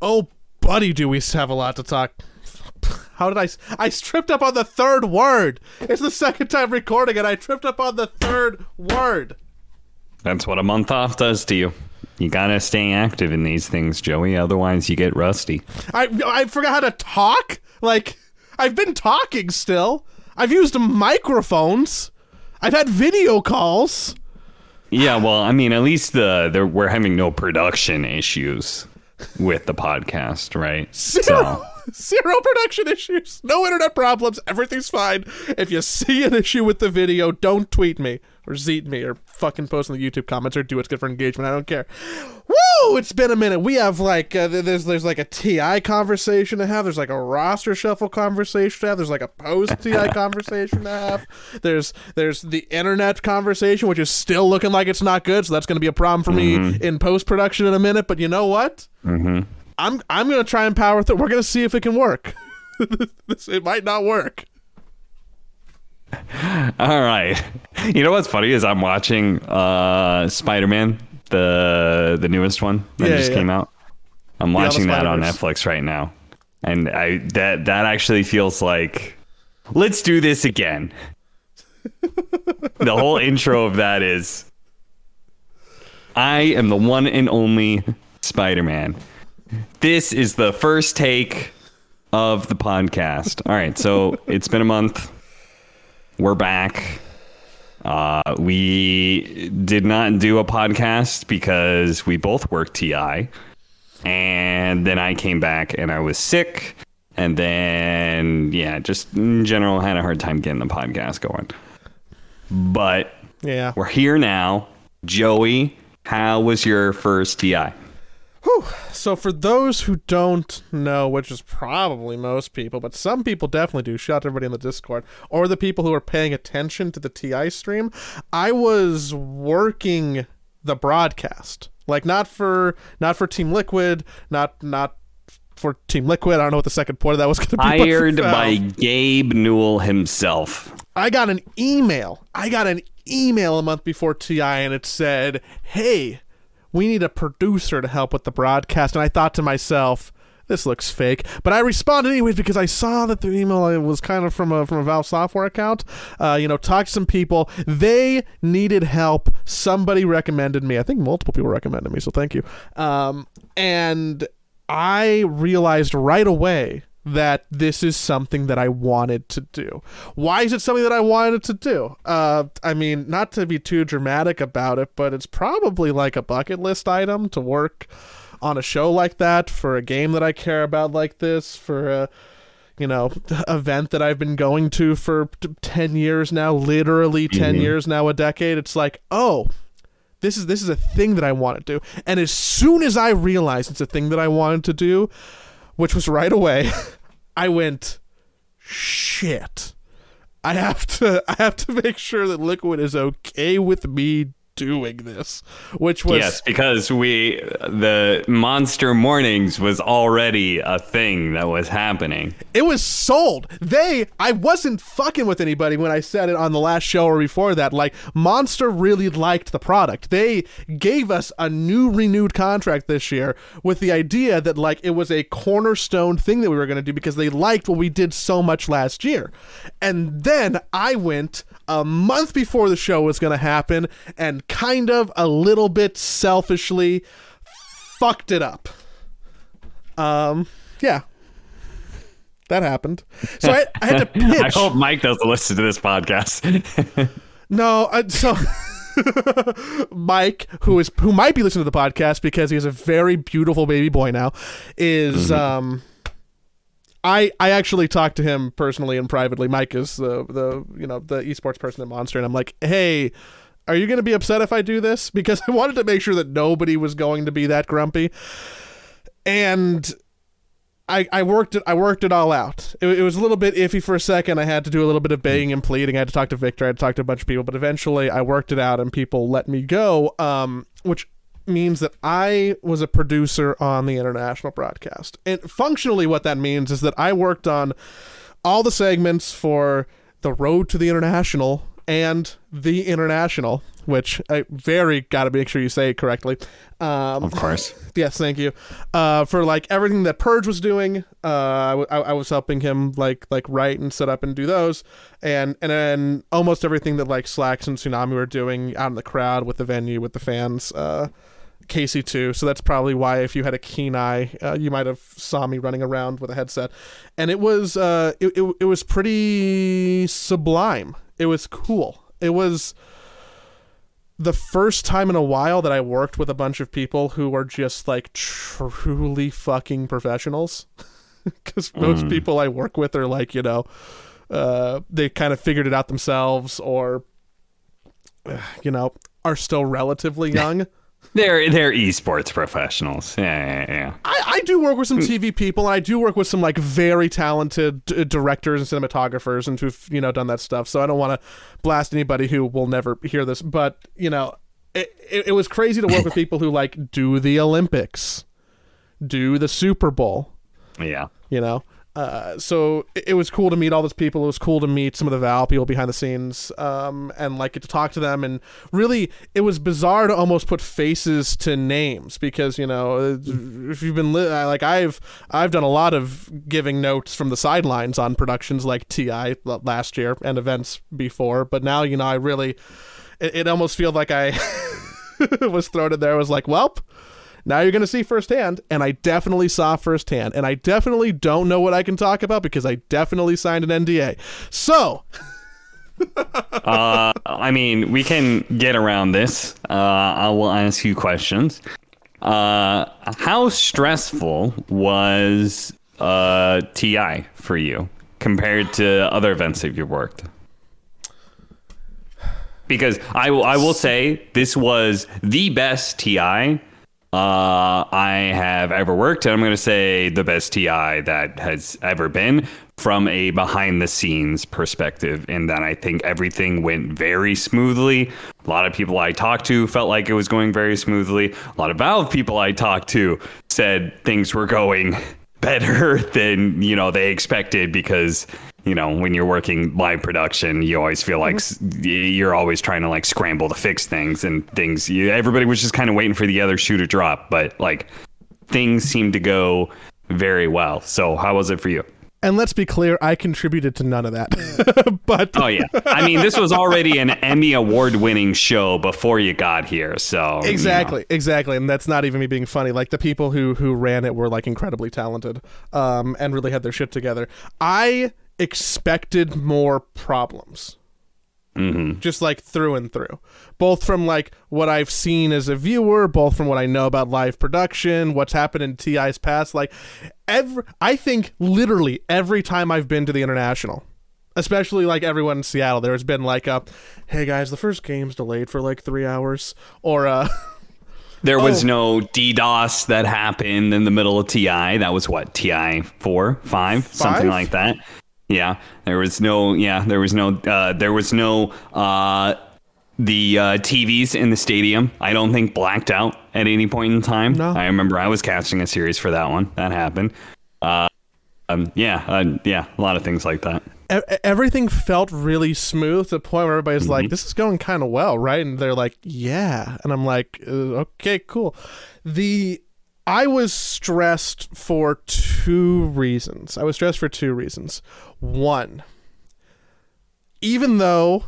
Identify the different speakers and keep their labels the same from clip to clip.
Speaker 1: Oh, buddy, do we have a lot to talk. How did I? I tripped up on the third word. It's the second time recording, and I tripped up on the third word.
Speaker 2: That's what a month off does to you. You gotta stay active in these things, Joey. Otherwise, you get rusty.
Speaker 1: I I forgot how to talk. Like I've been talking still. I've used microphones. I've had video calls.
Speaker 2: Yeah, well, I mean, at least the there, we're having no production issues with the podcast, right?
Speaker 1: Zero, zero production issues. No internet problems. Everything's fine. If you see an issue with the video, don't tweet me or zeet me or fucking post in the YouTube comments or do what's good for engagement. I don't care. Woo! It's been a minute. We have like uh, there's there's like a TI conversation to have. There's like a roster shuffle conversation to have. There's like a post TI conversation to have. There's there's the internet conversation, which is still looking like it's not good. So that's going to be a problem for me in post production in a minute. But you know what?
Speaker 2: Mm-hmm.
Speaker 1: I'm I'm gonna try and power through. We're gonna see if it can work. This- it might not work.
Speaker 2: All right. You know what's funny is I'm watching uh, Spider-Man, the the newest one that
Speaker 1: Yeah,
Speaker 2: just
Speaker 1: yeah.
Speaker 2: came out. I'm
Speaker 1: Yeah,
Speaker 2: watching that on Netflix right now, and I that that actually feels like let's do this again. the whole intro of that is I am the one and only Spider-Man. This is the first take of the podcast. All right, so it's been a month. We're back. Uh, we did not do a podcast because we both work TI. And then I came back and I was sick. And then, yeah, just in general, had a hard time getting the podcast going. But
Speaker 1: Yeah.
Speaker 2: we're here now. Joey, how was your first TI?
Speaker 1: So for those who don't know, which is probably most people, but some people definitely do. Shout out to everybody in the Discord or the people who are paying attention to the TI stream. I was working the broadcast, like not for not for Team Liquid, not not for Team Liquid. I don't know what the second point of that was going to be.
Speaker 2: Hired by Gabe Newell himself.
Speaker 1: I got an email. I got an email a month before TI and it said, Hey, we need a producer to help with the broadcast. And I thought to myself, this looks fake. But I responded anyways because I saw that the email was kind of from a from a Valve software account. Uh, you know, talked to some people. They needed help. Somebody recommended me. I think multiple people recommended me, so thank you. Um, and I realized right away that this is something that I wanted to do. Why is it something that I wanted to do? Uh, I mean, not to be too dramatic about it, but it's probably like a bucket list item to work on a show like that for a game that I care about like this for a you know event that I've been going to for t- 10 years now, literally 10 years now, a decade. It's like, "Oh, this is this is a thing that I want to do. And as soon as I realized it's a thing that I wanted to do, which was right away, I went, shit. I have to I have to make sure that Liquid is okay with me doing this. Which was
Speaker 2: yes, because we the Monster Mornings was already a thing that was happening.
Speaker 1: it was sold. They I wasn't fucking with anybody when I said it on the last show or before that. Like Monster really liked the product. They gave us a new renewed contract this year with the idea that like it was a cornerstone thing that we were going to do because they liked what we did so much last year. And then I went a month before the show was going to happen and kind of a little bit selfishly fucked it up. Um yeah, that happened. So I, I had to pitch.
Speaker 2: I hope Mike doesn't listen to this podcast.
Speaker 1: No, I, so Mike, who is who might be listening to the podcast because he has a very beautiful baby boy now, is um. I, I actually talked to him personally and privately. Mike is the the you know the esports person at Monster, and I'm like, hey, are you going to be upset if I do this? Because I wanted to make sure that nobody was going to be that grumpy, and I, I worked it I worked it all out. It, it was a little bit iffy for a second. I had to do a little bit of begging and pleading. I had to talk to Victor. I had to talk to a bunch of people, but eventually I worked it out and people let me go. Um, which means that I was a producer on the international broadcast. And functionally, what that means is that I worked on all the segments for the Road to the International and the International, which I very got to make sure you say it correctly. Um,
Speaker 2: Of course.
Speaker 1: yes, thank you. Uh, for like everything that Purge was doing, uh, I, w- I- was helping him like like write and set up and do those, and and then almost everything that like Slacks and Tsunami were doing out in the crowd with the venue with the fans. Uh, Casey too, so that's probably why if you had a keen eye, uh, you might have saw me running around with a headset, and it was uh, it, it, it was pretty sublime. It was cool. It was the first time in a while that I worked with a bunch of people who were just like truly fucking professionals. Because most people I work with are like, you know, uh, they kind of figured it out themselves or, uh, you know, are still relatively young.
Speaker 2: They're they're esports professionals. Yeah, yeah, yeah.
Speaker 1: I, I do work with some TV people, and I do work with some like very talented d- directors and cinematographers, and who've you know done that stuff. So I don't want to blast anybody who will never hear this, but you know, it, it, it was crazy to work with people who like do the Olympics, do the Super Bowl,
Speaker 2: Yeah.
Speaker 1: you know. Uh, so it, it was cool to meet all those people. It was cool to meet some of the Valve people behind the scenes, um, and like get to talk to them. And really, it was bizarre to almost put faces to names because you know if you've been li- like I've I've done a lot of giving notes from the sidelines on productions like Ti last year and events before, but now you know I really it, it almost feels like I was thrown in there. I was like, welp now you're going to see firsthand and i definitely saw firsthand and i definitely don't know what i can talk about because i definitely signed an nda so
Speaker 2: Uh, I mean, we can get around this. Uh, I will ask you questions. Uh, how stressful was uh, TI for you compared to other events that you've worked? Because I I will say this was the best TI uh, I have ever worked. And I'm going to say the best TI that has ever been from a behind the scenes perspective, in that I think everything went very smoothly. A lot of people I talked to felt like it was going very smoothly. A lot of Valve people I talked to said things were going better than you know they expected because you know when you're working live production you always feel like s you're always trying to like scramble to fix things and things you, everybody was just kind of waiting for the other shoe to drop but like things seemed to go very well. So how was it for you
Speaker 1: and let's be clear i contributed to none of that. But
Speaker 2: oh yeah. I mean this was already an emmy award winning show before you got here so you know.
Speaker 1: exactly exactly. And that's not even me being funny. Like the people who who ran it were like incredibly talented um and really had their shit together. I expected more problems
Speaker 2: Mhm.
Speaker 1: just like through and through both from like what i've seen as a viewer both from what i know about live production what's happened in ti's past like every i think literally every time i've been to the international especially like everyone in seattle there has been like a hey guys the first game's delayed for like three hours or uh
Speaker 2: There was
Speaker 1: Oh.
Speaker 2: no DDoS that happened in the middle of TI. That was what TI four, five, something like that. Yeah, there was no. Yeah, there was no. Uh, there was no. Uh, the uh, TVs in the stadium, I don't think blacked out at any point in time.
Speaker 1: No.
Speaker 2: I remember I was casting a series for that one. That happened. Uh, um, yeah, uh, yeah, a lot of things like that.
Speaker 1: e- everything felt really smooth to the point where everybody's
Speaker 2: Mm-hmm.
Speaker 1: like, "This is going kind of well, right?" And they're like, "Yeah," and I'm like, uh, "Okay, cool." The I was stressed for two reasons. I was stressed for two reasons. One, even though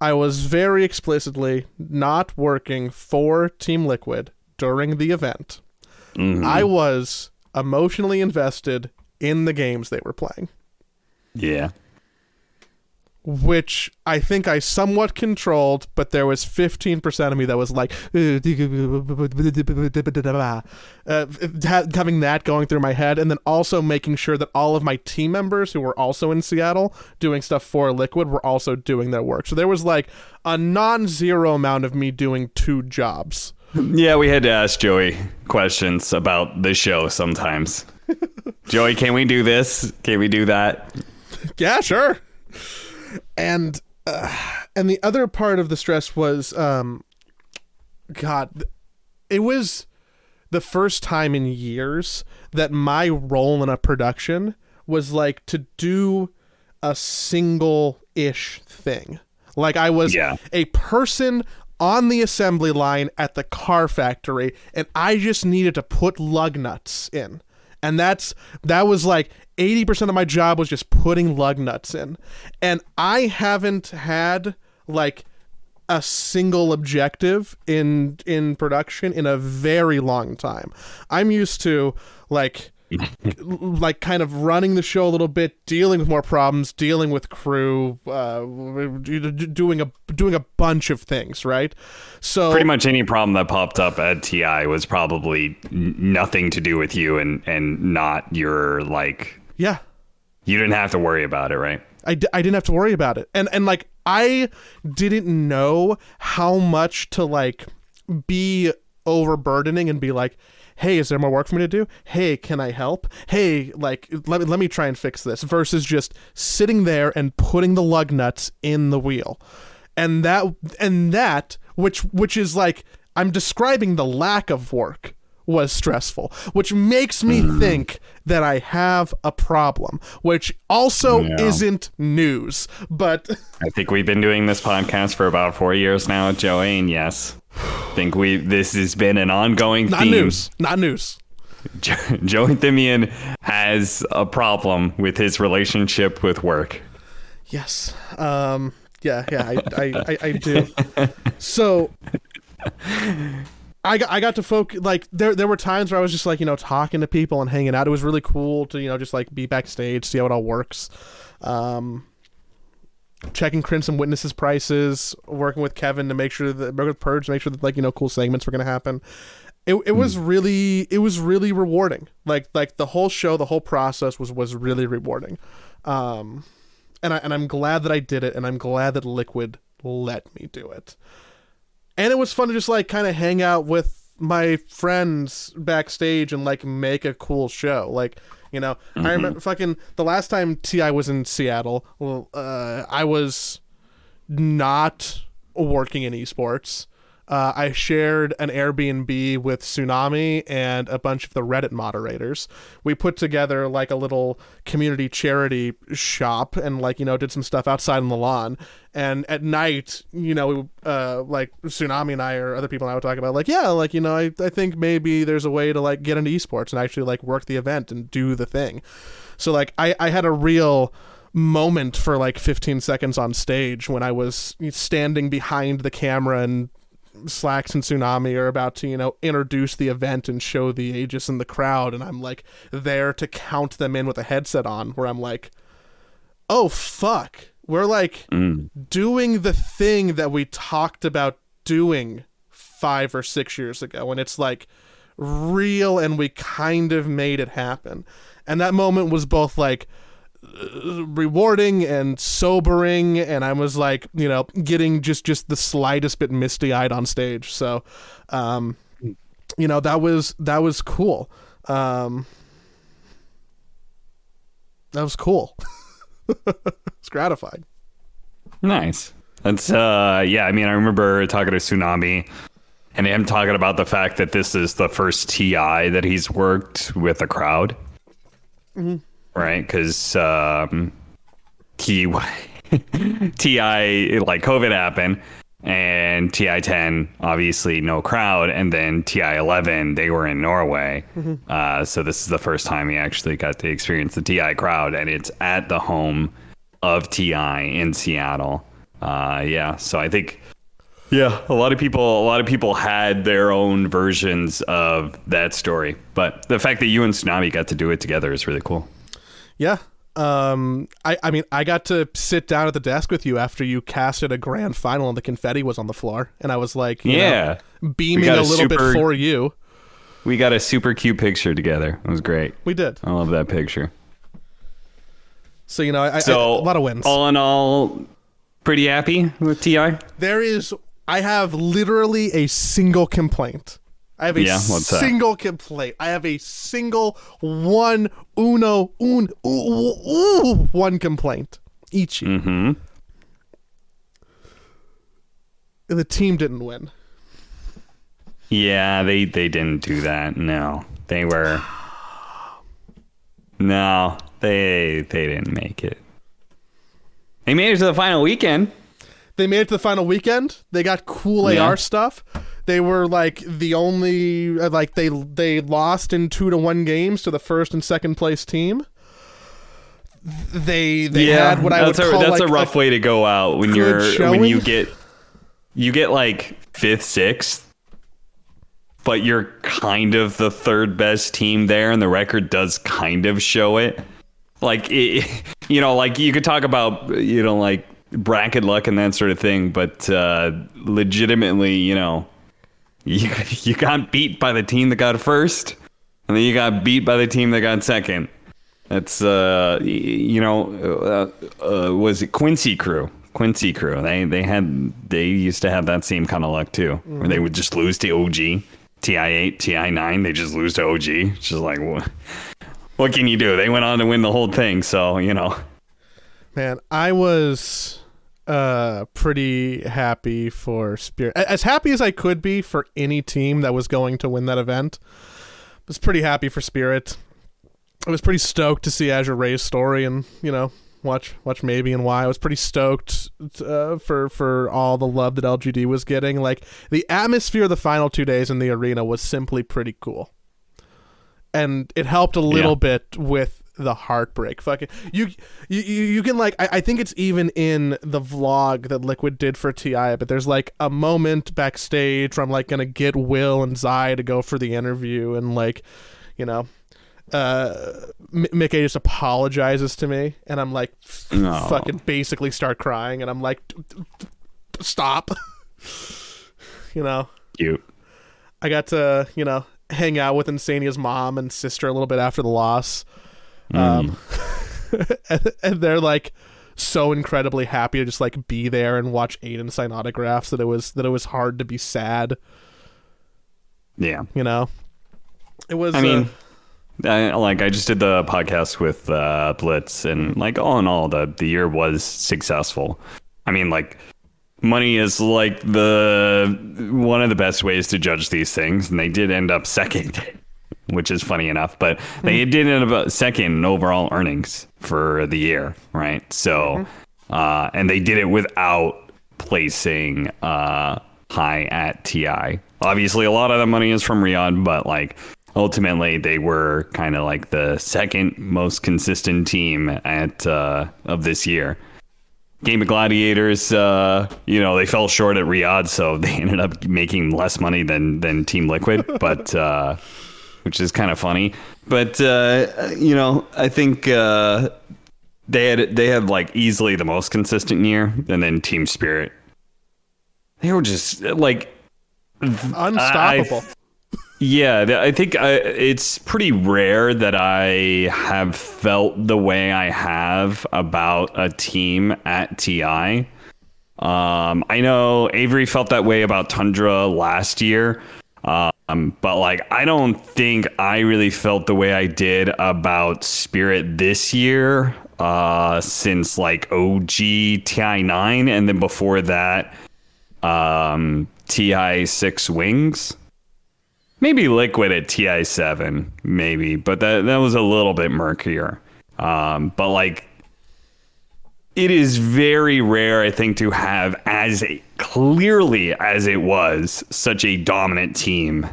Speaker 1: I was very explicitly not working for Team Liquid during the event,
Speaker 2: Mhm.
Speaker 1: I was emotionally invested in the games they were playing
Speaker 2: Yeah.
Speaker 1: Which I think I somewhat controlled, but there was 15% of me that was like, uh, having that going through my head, and then also making sure that all of my team members who were also in Seattle doing stuff for Liquid were also doing their work. So there was like a non zero amount of me doing two jobs.
Speaker 2: Yeah, we had to ask Joey questions about the show sometimes. Joey, can we do this? Can we do that?
Speaker 1: yeah, sure. And uh, and the other part of the stress was, um, God, it was the first time in years that my role in a production was like to do a single ish thing. Like I was
Speaker 2: Yeah.
Speaker 1: a person on the assembly line at the car factory, and I just needed to put lug nuts in. And that's that was like 80% of my job was just putting lug nuts in. And I haven't had like a single objective in in production in a very long time. I'm used to like like kind of running the show a little bit, dealing with more problems, dealing with crew, uh, doing a doing a bunch of things, right? So
Speaker 2: Pretty much any problem that popped up at TI was probably nothing to do with you and and not your like
Speaker 1: yeah,
Speaker 2: you didn't have to worry about it, right?
Speaker 1: I, d- I didn't have to worry about it. And and like I didn't know how much to like be overburdening and be like, "Hey, is there more work for me to do? Hey, can I help? Hey, like let me let me try and fix this." Versus just sitting there and putting the lug nuts in the wheel. And that and that which which is like I'm describing the lack of work was stressful, which makes me think that I have a problem, which also
Speaker 2: Yeah.
Speaker 1: isn't news. But
Speaker 2: I think we've been doing this podcast for about four years now, Joey, and yes, I think we this has been an ongoing
Speaker 1: not
Speaker 2: theme.
Speaker 1: news. Not news.
Speaker 2: Jo- Joey Thimian has a problem with his relationship with work.
Speaker 1: Yes. Um. Yeah. Yeah. I. I. I, I do. So. I got, I got to focus like there there were times where I was just like you know talking to people and hanging out. It was really cool to you know just like be backstage, see how it all works. Um, checking Crimson Witnesses prices, working with Kevin to make sure that working with Purge to make sure that like you know cool segments were gonna happen. It, it was really it was really rewarding. Like like the whole show, the whole process was was really rewarding. Um, and I and I'm glad that I did it, and I'm glad that Liquid let me do it. And it was fun to just like kind of hang out with my friends backstage and like make a cool show. Like, you know, I remember fucking the last time Ti was in Seattle. Well, uh, I was not working in esports. Uh, I shared an Airbnb with Tsunami and a bunch of the Reddit moderators. We put together like a little community charity shop and like you know did some stuff outside on the lawn. And at night, you know, uh, like Tsunami and I or other people I would talk about like yeah, like you know, I I think maybe there's a way to like get into esports and actually like work the event and do the thing. So like I I had a real moment for like 15 seconds on stage when I was standing behind the camera and Slacks and Tsunami are about to, you know, introduce the event and show the Aegis in the crowd, and I'm like there to count them in with a headset on, where I'm like, oh fuck, we're like mm. doing the thing that we talked about doing five or six years ago, and it's like real, and we kind of made it happen. And that moment was both like rewarding and sobering and i was like you know getting just just the slightest bit misty-eyed on stage. So um you know that was that was cool. Um that was cool. It's gratifying.
Speaker 2: Nice. That's uh yeah, I mean I remember talking to Tsunami and him talking about the fact that this is the first TI that he's worked with a crowd. Right? Cuz um he TI like COVID happened and TI10 obviously no crowd and then TI11 they were in Norway. Uh so this is the first time he actually got to experience the TI crowd and it's at the home of TI in Seattle. Uh, yeah, so I think yeah, a lot of people a lot of people had their own versions of that story, but the fact that you and Tsunami got to do it together is really cool.
Speaker 1: Yeah um i i mean i got to sit down at the desk with you after you casted a grand final and the confetti was on the floor and i was like you know,
Speaker 2: Yeah.
Speaker 1: beaming a
Speaker 2: a
Speaker 1: little bit for you
Speaker 2: We got a super cute picture together. It was great.
Speaker 1: we did
Speaker 2: I love that picture.
Speaker 1: so you know I,
Speaker 2: So
Speaker 1: I, a lot of wins
Speaker 2: All in all, pretty happy with Ti.
Speaker 1: There is. I have literally a single complaint. I have a
Speaker 2: Yeah,
Speaker 1: single complaint. I have a single one uno un ooh, ooh, one complaint. Ichi.
Speaker 2: Mm-hmm.
Speaker 1: The team didn't win.
Speaker 2: Yeah, they they didn't do that. No, they were. No, they they didn't make it. They made it to the final weekend.
Speaker 1: they made it to the final weekend. They got cool
Speaker 2: Yeah.
Speaker 1: AR stuff. They were like the only uh, like they they lost in two to one games to the first and second place team. They they had what I would
Speaker 2: that's a,
Speaker 1: call
Speaker 2: that's
Speaker 1: like
Speaker 2: a rough way to go out when you're when you get you get like fifth, sixth, but you're kind of the third best team there, and the record does kind of show it. Like it, you know, like you could talk about you know like bracket luck and that sort of thing, but uh, legitimately, you know, you you got beat by the team that got first, and then you got beat by the team that got second. That's uh, you know, uh, uh, was it Quincy Crew? Quincy Crew. They they had they used to have that same kind of luck too, where they would just lose to OG, TI eight, TI nine. They just lose to OG. It's just like what? What can you do? They went on to win the whole thing, so you know.
Speaker 1: Man, I was uh pretty happy for Spirit. As happy as I could be for any team that was going to win that event. I Was pretty happy for Spirit. I was pretty stoked to see Azure Ray's story and, you know, watch watch maybe and why. I was pretty stoked uh, for for all the love that LGD was getting. Like the atmosphere of the final 2 days in the arena was simply pretty cool. And it helped a little
Speaker 2: Yeah.
Speaker 1: bit with the heartbreak. Fucking you, you, you can like. I, I think it's even in the vlog that Liquid did for Ti. But there's like a moment backstage where I'm like gonna get Will and Zai to go for the interview, and like, you know, uh, M- Micke just apologizes to me, and I'm like,
Speaker 2: No.
Speaker 1: fucking basically start crying, and I'm like, stop. you know,
Speaker 2: Cute.
Speaker 1: I got to, you know, hang out with Insania's mom and sister a little bit after the loss. Um, and, and they're like so incredibly happy to just like be there and watch Aydin sign autographs that it was that it was hard to be sad,
Speaker 2: Yeah.
Speaker 1: you know. It was
Speaker 2: I
Speaker 1: uh,
Speaker 2: mean, I, like I just did the podcast with uh, Blitz, and like all in all, the the year was successful. I mean, like money is like the one of the best ways to judge these things, and they did end up second, which is funny enough. But they did end up second in overall earnings for the year, right? So, uh, and they did it without placing uh, high at TI. Obviously, a lot of the money is from Riyadh, but like ultimately, they were kind of like the second most consistent team at uh, of this year. Gaimin Gladiators, uh, you know, they fell short at Riyadh, so they ended up making less money than than Team Liquid, but uh, which is kind of funny. But uh, you know, I think uh, they had they had like easily the most consistent year, and then Team Spirit. They were just like
Speaker 1: unstoppable.
Speaker 2: yeah, I think I, it's pretty rare that I have felt the way I have about a team at TI. Um, I know Avery felt that way about Tundra last year. Um, but like, I don't think I really felt the way I did about Spirit this year. Uh, since like OG TI9, and then before that, um, TI six wings maybe liquid at TI seven, maybe, but that that was a little bit murkier. Um, but like, it is very rare, I think, to have as clearly as it was such a dominant team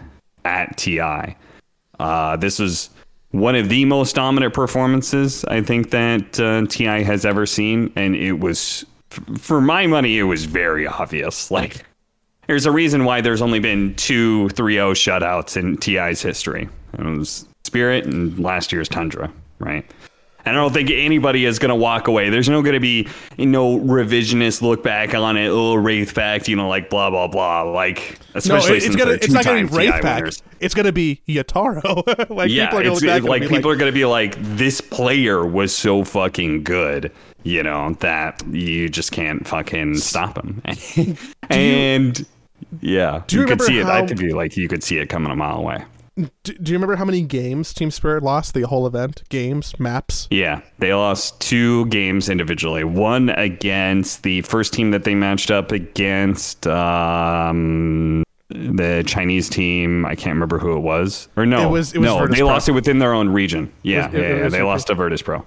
Speaker 2: at TI. Uh, this was one of the most dominant performances I think that uh, TI has ever seen, and it was, for my money, it was very obvious. Like, there's a reason why there's only been two 3-0 shutouts in TI's history. It was Spirit and last year's Tundra, right? I don't think anybody is going to walk away. There's no going to be no revisionist look back on it, oh, Wraith Pact, you know, like blah, blah, blah. Like,
Speaker 1: no,
Speaker 2: especially
Speaker 1: it-
Speaker 2: since
Speaker 1: it's gonna it's not gonna be Wraith
Speaker 2: Pact.
Speaker 1: It's gonna be Yatoro. like
Speaker 2: yeah,
Speaker 1: people are
Speaker 2: it's
Speaker 1: look
Speaker 2: like people
Speaker 1: like,
Speaker 2: are going to be like, this player was so fucking good, you know, that you just can't fucking stop him. and yeah,
Speaker 1: Do you
Speaker 2: could
Speaker 1: remember
Speaker 2: see it. I could be like, you could see it coming a mile away.
Speaker 1: Do, do you remember how many games Team Spirit lost the whole event? Games, maps.
Speaker 2: Yeah, they lost two games individually. One against the first team that they matched up against, um, the Chinese team. I can't remember who it was. Or no,
Speaker 1: It was- it was
Speaker 2: no,
Speaker 1: Virtus
Speaker 2: they
Speaker 1: Pro.
Speaker 2: lost it within their own region. Yeah,
Speaker 1: was-
Speaker 2: yeah, yeah. They lost to Virtus Pro,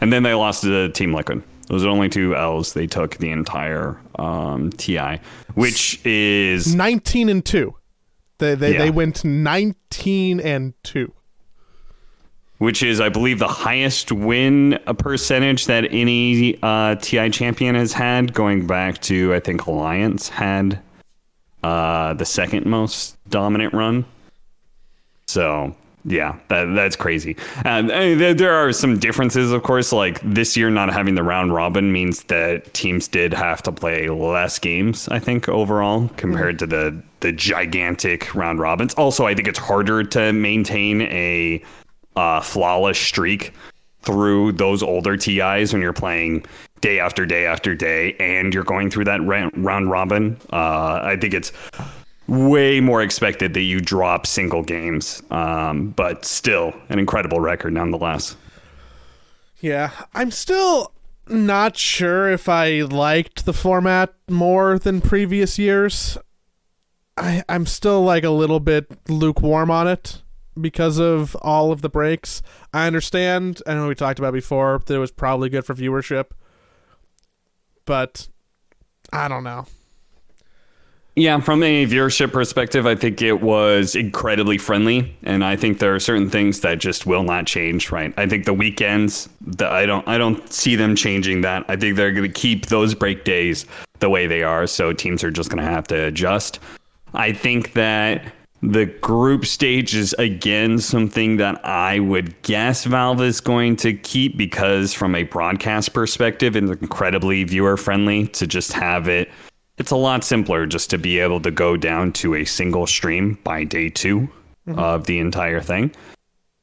Speaker 2: and then they lost to Team Liquid. Those are only two L's they took the entire um, TI, which is
Speaker 1: 19 and 2. They they,
Speaker 2: Yeah.
Speaker 1: they went 19 and 2.
Speaker 2: which is I believe the highest win percentage that any uh, TI champion has had, going back to I think Alliance had uh, the second most dominant run. So yeah, that that's crazy. And uh, there, there are some differences, of course. Like this year, not having the round robin means that teams did have to play less games. I think overall compared to the the gigantic round robins. Also, I think it's harder to maintain a uh, flawless streak through those older TIs when you're playing day after day after day and you're going through that round robin. Uh, I think it's way more expected that you drop single games, um, but still an incredible record nonetheless.
Speaker 1: Yeah, I'm still not sure if I liked the format more than previous years. I I'm still like a little bit lukewarm on it because of all of the breaks. I understand, I know we talked about before that it was probably good for viewership. But I don't know.
Speaker 2: Yeah, from a viewership perspective, I think it was incredibly friendly, and I think there are certain things that just will not change. Right? I think the weekends, the, I don't, I don't see them changing that. I think they're going to keep those break days the way they are, so teams are just going to have to adjust. I think that the group stage is again something that I would guess Valve is going to keep because, from a broadcast perspective, it's incredibly viewer friendly to just have it it's a lot simpler just to be able to go down to a single stream by day 2 of the entire thing.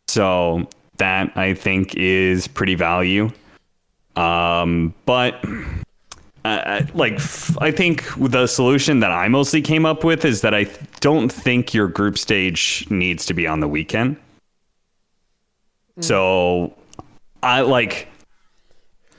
Speaker 2: So that I think is pretty value. Um, but uh, like f- I think the solution that I mostly came up with is that I don't think your group stage needs to be on the weekend. So I like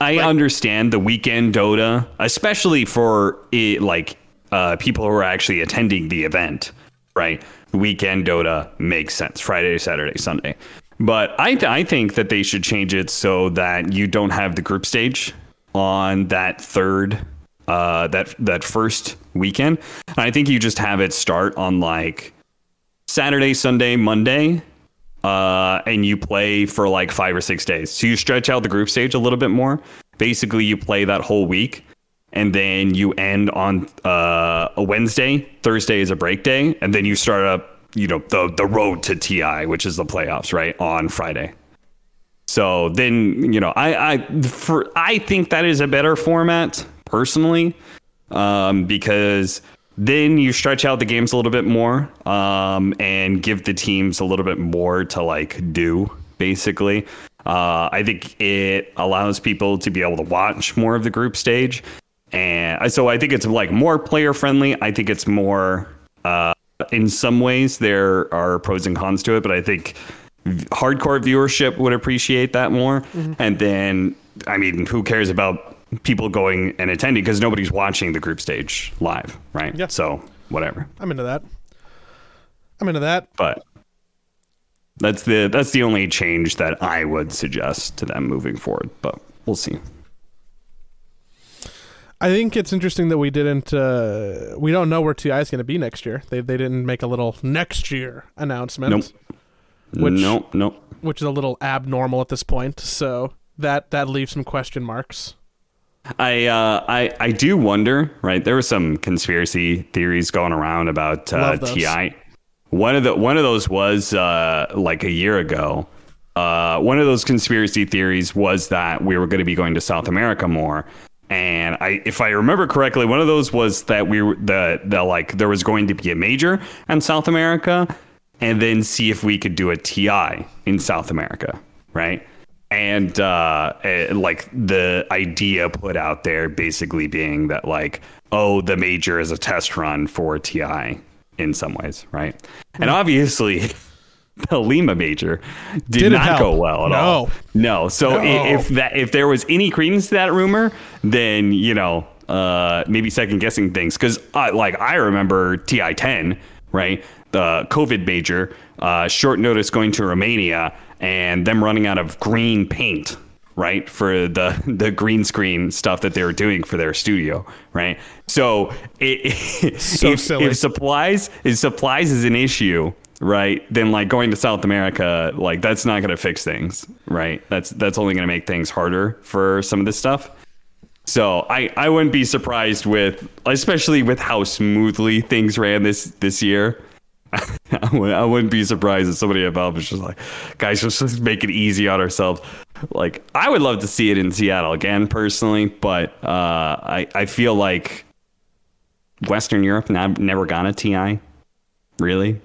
Speaker 2: I understand the weekend Dota, especially for it, like uh, people who are actually attending the event, right? Weekend Dota makes sense. Friday, Saturday, Sunday. But I, th- I think that they should change it so that you don't have the group stage on that third, uh, that that first weekend. And I think you just have it start on like Saturday, Sunday, Monday, uh, and you play for like five or six days. So you stretch out the group stage a little bit more. Basically, you play that whole week, and then you end on uh, a Wednesday. Thursday is a break day, and then you start up, you know, the the road to TI, which is the playoffs, right, on Friday. So then, you know, I I for I think that is a better format personally, um, because then you stretch out the games a little bit more um, and give the teams a little bit more to like do. Basically, uh, I think it allows people to be able to watch more of the group stage, and so I think it's like more player friendly. I think it's more. Uh, in some ways, there are pros and cons to it, but I think hardcore viewership would appreciate that more. And then, I mean, who cares about people going and attending because nobody's watching the group stage live, right?
Speaker 1: Yeah.
Speaker 2: So whatever.
Speaker 1: I'm into that. I'm into that.
Speaker 2: But that's the that's the only change that I would suggest to them moving forward. But we'll see.
Speaker 1: I think it's interesting that we didn't. Uh, we don't know where Ti is going to be next year. They they didn't make a little next year announcement,
Speaker 2: Nope.
Speaker 1: Which-
Speaker 2: nope. Nope.
Speaker 1: which is a little abnormal at this point. So that that leaves some question marks.
Speaker 2: I uh, I I do wonder, right? There were some conspiracy theories going around about uh, Ti. One of the one of those was uh, like a year ago. Uh, one of those conspiracy theories was that we were going to be going to South America more. And I, if I remember correctly, one of those was that we were the the like there was going to be a major in South America, and then see if we could do a TI in South America, right? and uh, eh, like the idea put out there basically being that like oh the major is a test run for ti in some ways right? And obviously the lima major did
Speaker 1: Didn't
Speaker 2: not go well at
Speaker 1: No.
Speaker 2: all. No. So
Speaker 1: No.
Speaker 2: if that if there was any credence to that rumor then you know uh, maybe second guessing things. Because uh, like i remember ti 10 right the covid major uh, short notice going to romania and them running out of green paint right for the the green screen stuff that they were doing for their studio right? So, it,
Speaker 1: So
Speaker 2: if, if supplies if supplies is an issue right then like going to south america like that's not going to fix things right? That's that's only going to make things harder for some of this stuff. So I, I wouldn't be surprised with especially with how smoothly things ran this this year I wouldn't- I wouldn't be surprised if somebody at Valve was just like, guys, let's just make it easy on ourselves. Like, I would love to see it in Seattle again, personally, but uh, I I feel like Western Europe nav- never got a TI, really.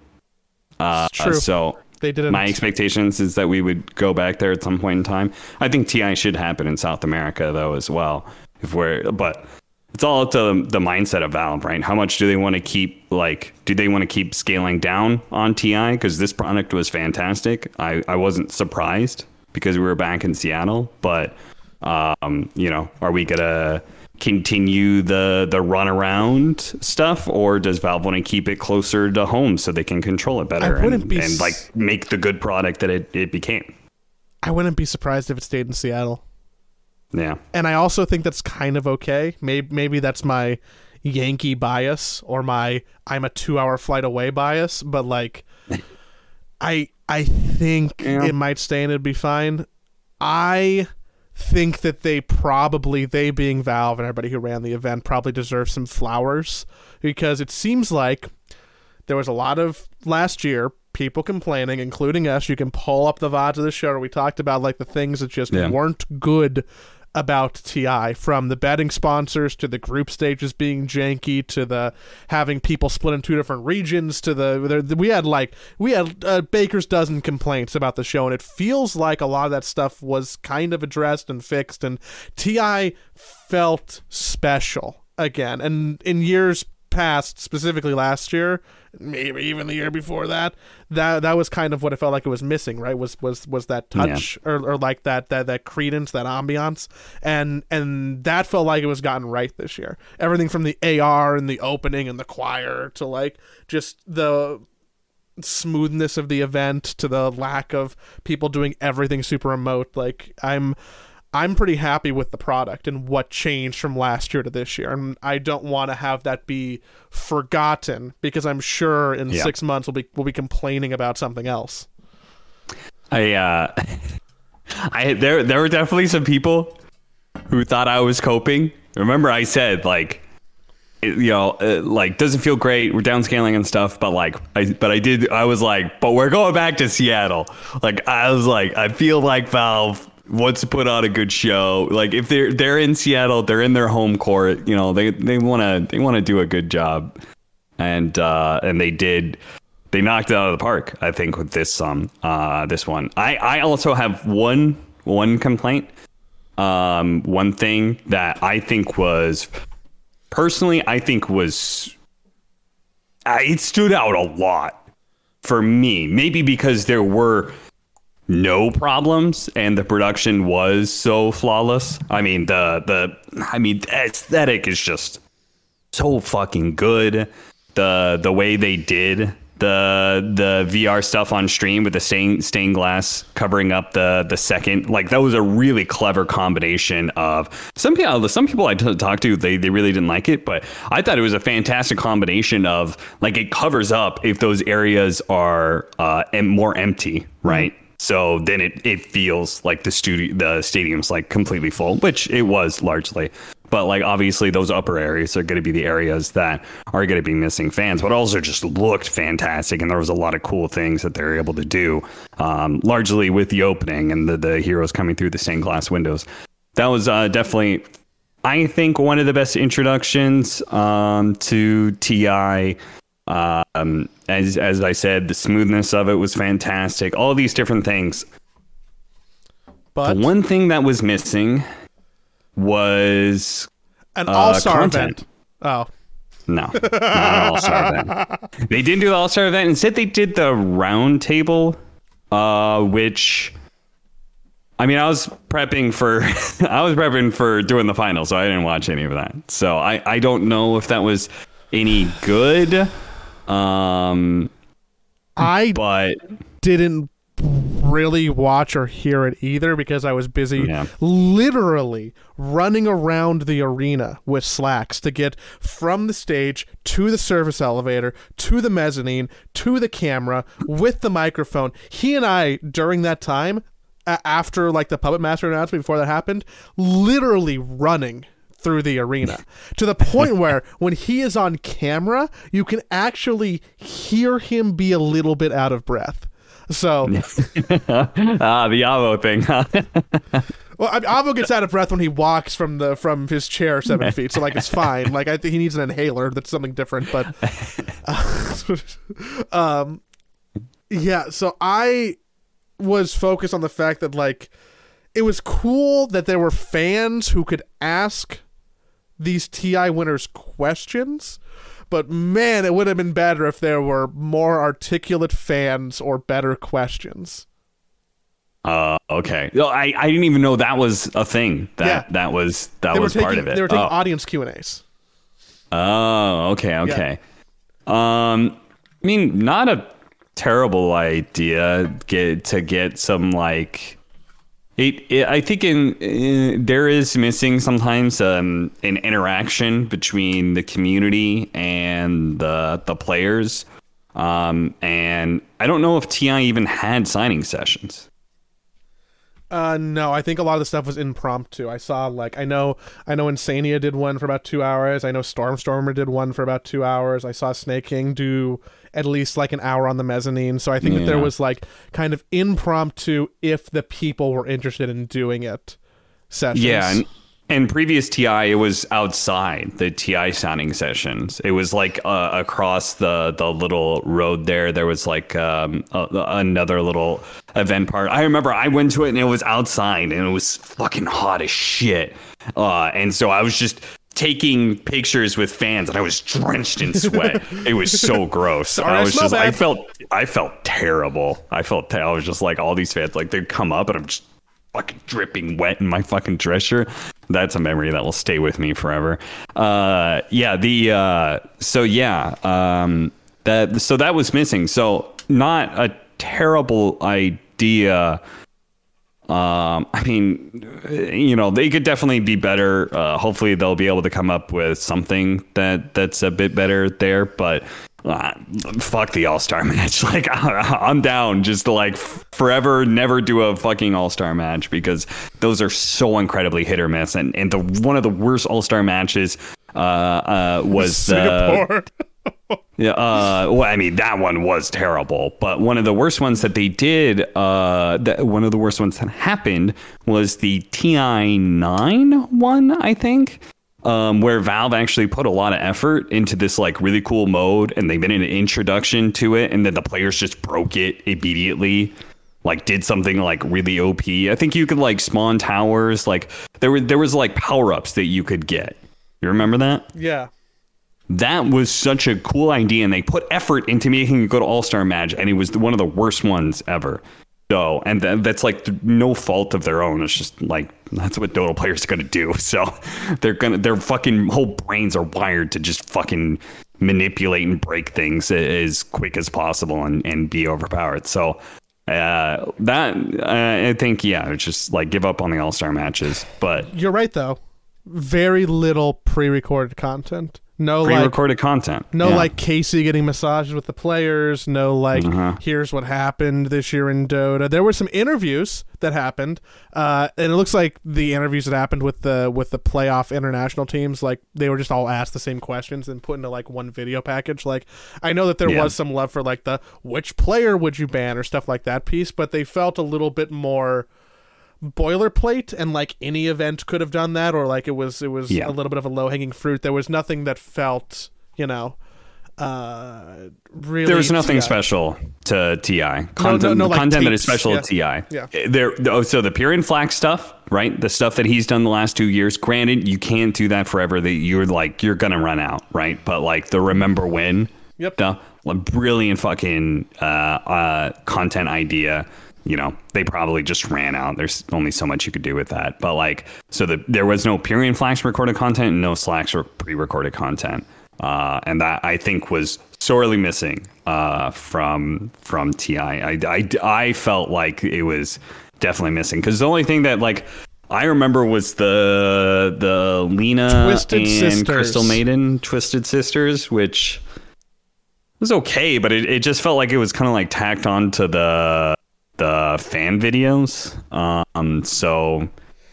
Speaker 2: Uh,
Speaker 1: true.
Speaker 2: So
Speaker 1: They didn't.
Speaker 2: my expectations is that we would go back there at some point in time. I think TI should happen in South America though as well. If we're but it's all up to the mindset of Valve, right? How much do they want to keep like do they want to keep scaling down on TI because this product was fantastic. I I wasn't surprised because we were back in Seattle, but um, you know, are we going to continue the the run around stuff or does Valve want to keep it closer to home so they can control it better and,
Speaker 1: be
Speaker 2: and like make the good product that it, it became.
Speaker 1: I wouldn't be surprised if it stayed in Seattle.
Speaker 2: Yeah.
Speaker 1: and I also think that's kind of okay. Maybe maybe that's my Yankee bias or my I'm a two hour flight away bias, but like I I think
Speaker 2: Yeah.
Speaker 1: it might stay and it'd be fine. I think that they probably they being Valve and everybody who ran the event probably deserve some flowers because it seems like there was a lot of last year people complaining, including us. You can pull up the VODs of the show where we talked about like the things that just
Speaker 2: Yeah.
Speaker 1: weren't good about TI, from the betting sponsors to the group stages being janky to the having people split in two different regions to the, the we had like we had a baker's dozen complaints about the show and it feels like a lot of that stuff was kind of addressed and fixed and TI felt special again. And in years past specifically last year maybe even the year before that that that was kind of what it felt like it was missing right? Was was was that touch or, or like that that that credence that ambiance. And and that felt like it was gotten right this year. Everything from the ar and the opening and the choir to like just the smoothness of the event to the lack of people doing everything super remote. Like i'm i'm pretty happy with the product and what changed from last year to this year and i don't want to have that be forgotten because i'm sure in
Speaker 2: Yeah.
Speaker 1: six months we'll be we'll be complaining about something else
Speaker 2: I uh I there there were definitely some people who thought I was coping. Remember I said like it- you know, uh, like doesn't feel great. We're downscaling and stuff, but like, I but I did. I was like, but we're going back to Seattle. Like I was like, I feel like Valve wants to put on a good show. Like if they're they're in Seattle, they're in their home court. You know, they they want to they want to do a good job, and uh and they did. They knocked it out of the park. I think with this um uh this one. I I also have one one complaint. Um, one thing that I think was personally, I think was it stood out a lot for me. Maybe because there were no problems and the production was so flawless. I mean, the the I mean, the aesthetic is just so fucking good. The the way they did the the VR stuff on stream with the stained stained glass covering up the the second like that was a really clever combination of some people some people I talked to they they really didn't like it but I thought it was a fantastic combination of like it covers up if those areas are uh more empty right so then it, it feels like the studio the stadium's like completely full which it was largely. But like obviously those upper areas are going to be the areas that are going to be missing fans but also just looked fantastic and there was a lot of cool things that they were able to do um, largely with the opening and the, the heroes coming through the stained glass windows. That was uh, definitely i think one of the best introductions um, to ti um, as as I said, the smoothness of it was fantastic. All these different things.
Speaker 1: but
Speaker 2: The one thing that was missing was
Speaker 1: an
Speaker 2: uh,
Speaker 1: all-star event oh
Speaker 2: no, not an all star event. They didn't do the all star event. Instead, they did the round table, uh, which. I mean, I was prepping for, I was prepping for doing the final, so I didn't watch any of that. So I, I don't know if that was any good. Um,
Speaker 1: i
Speaker 2: but
Speaker 1: didn't really watch or hear it either because I was busy
Speaker 2: Yeah.
Speaker 1: literally running around the arena with slacks to get from the stage to the service elevator to the mezzanine to the camera with the microphone. He and I during that time after like the puppet master announcement before that happened, literally running through the arena to the point where when he is on camera, you can actually hear him be a little bit out of breath. So,
Speaker 2: ah, the Avo thing. huh?
Speaker 1: well, I mean, Avo gets out of breath when he walks from the from his chair seven feet, so like it's fine. Like I think he needs an inhaler. That's something different, but um, yeah. So I was focused on the fact that like it was cool that there were fans who could ask these TI winners questions. But man, it would have been better if there were more articulate fans or better questions.
Speaker 2: uh, okay. No, I, I didn't even know that was a thing. That
Speaker 1: Yeah.
Speaker 2: that was that
Speaker 1: They
Speaker 2: was
Speaker 1: taking
Speaker 2: part of it.
Speaker 1: they were taking
Speaker 2: oh.
Speaker 1: audience Q and A's.
Speaker 2: Oh, okay, okay. Um, I mean, not a terrible idea get to get some like. It, it I think in, in there is missing sometimes um, an interaction between the community and the the players, um, and I don't know if Ti even had signing sessions.
Speaker 1: Uh, no, I think a lot of the stuff was impromptu. I saw like I know I know Insania did one for about two hours. I know Stormstormer did one for about two hours. I saw Snake King do at least like an hour on the mezzanine. So I think that there was like kind of impromptu if the people were interested in doing it sessions.
Speaker 2: Yeah, and, and previous TI, it was outside the TI sounding sessions. It was like uh, across the the little road there. There was like um, a, another little event part. I remember I went to it and it was outside and it was fucking hot as shit. Uh, and so I was just taking pictures with fans and I was drenched in sweat. it was so gross.
Speaker 1: Sorry,
Speaker 2: I
Speaker 1: I
Speaker 2: was
Speaker 1: smell
Speaker 2: just I felt I felt terrible. I felt I was just like all these fans like they'd come up and I'm just fucking dripping wet in my fucking dress shirt. That's a memory that will stay with me forever. Uh, yeah, the uh, so yeah, um, that so that was missing. So not a terrible idea. Um, I mean, you know, they could definitely be better. Uh, hopefully, they'll be able to come up with something that that's a bit better there. But uh, fuck the All Star match. Like, I'm down just to like forever never do a fucking All Star match because those are so incredibly hit or miss. And and the one of the worst All Star matches uh, uh, was the
Speaker 1: Singapore.
Speaker 2: yeah, uh, well, I mean that one was terrible, but one of the worst ones that they did, uh, that one of the worst ones that happened was the TI nine one, I think, um, where Valve actually put a lot of effort into this like really cool mode, and they made an introduction to it, and then the players just broke it immediately. Like did something like really OP. I think you could like spawn towers. Like there were there was like power ups that you could get. You remember that?
Speaker 1: yeah.
Speaker 2: That was such a cool idea and they put effort into making a good all-star match and it was one of the worst ones ever so and th- that's like no fault of their own it's just like that's what dota players are gonna do so they're gonna their fucking whole brains are wired to just fucking manipulate and break things as quick as possible and, and be overpowered so uh, that uh, I think yeah, just like give up on the All Star matches, but
Speaker 1: You're right though. Very little pre-recorded content. No like
Speaker 2: pre-recorded content.
Speaker 1: No,
Speaker 2: Yeah.
Speaker 1: like Casey getting massages with the players. No, like
Speaker 2: Uh-huh.
Speaker 1: here's what happened this year in Dota. There were some interviews that happened, uh, and it looks like the interviews that happened with the with the playoff international teams, like they were just all asked the same questions and put into like one video package. Like I know that there
Speaker 2: Yeah.
Speaker 1: was some love for like the which player would you ban or stuff like that piece, but they felt a little bit more boilerplate and like any event could have done that or like it was it was
Speaker 2: Yeah.
Speaker 1: a little bit of a low hanging fruit there was nothing that felt you know uh really
Speaker 2: There was nothing
Speaker 1: yeah.
Speaker 2: special to TI. Content,
Speaker 1: no, like
Speaker 2: content that is special
Speaker 1: Yeah.
Speaker 2: to TI.
Speaker 1: Yeah.
Speaker 2: There. Oh, so the Purge and Slacks stuff, right? The stuff that he's done the last two years. Granted, you can't do that forever. That you're like you're gonna run out, right? But like the remember when.
Speaker 1: Yep.
Speaker 2: The brilliant fucking uh, uh, content idea. You know, they probably just ran out. There's only so much you could do with that. But like, so the, there was no Purge and Slacks recorded content and no Slacks or pre-recorded content. Uh, and that I think was sorely missing uh, from from Ti. I, I I felt like it was definitely missing because the only thing that like I remember was the the Lina
Speaker 1: Twisted
Speaker 2: and
Speaker 1: Sisters.
Speaker 2: Crystal Maiden Twisted Sisters, which was okay, but it, it just felt like it was kind of like tacked on to the the fan videos. Um, so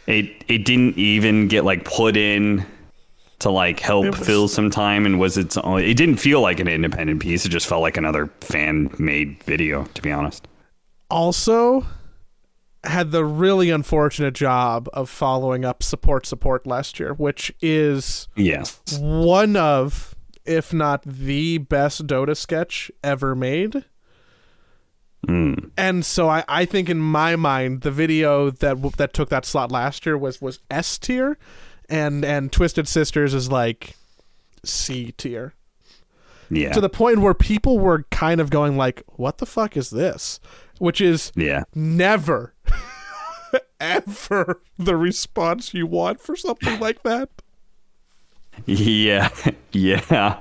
Speaker 2: it it didn't even get like put in to like help
Speaker 1: was-
Speaker 2: fill some time and was its own it didn't feel like an independent piece it just felt like another fan made video to be honest
Speaker 1: also had the really unfortunate job of following up support support last year, which is
Speaker 2: yes
Speaker 1: one of, if not the best Dota sketch ever made.
Speaker 2: Mm.
Speaker 1: And so I, I think in my mind the video that that took that slot last year was was S tier, and and Twisted Sisters is like C tier
Speaker 2: yeah
Speaker 1: to the point where people were kind of going like, "What the fuck is this?" Which is
Speaker 2: yeah
Speaker 1: never, ever the response you want for something like that.
Speaker 2: Yeah, yeah.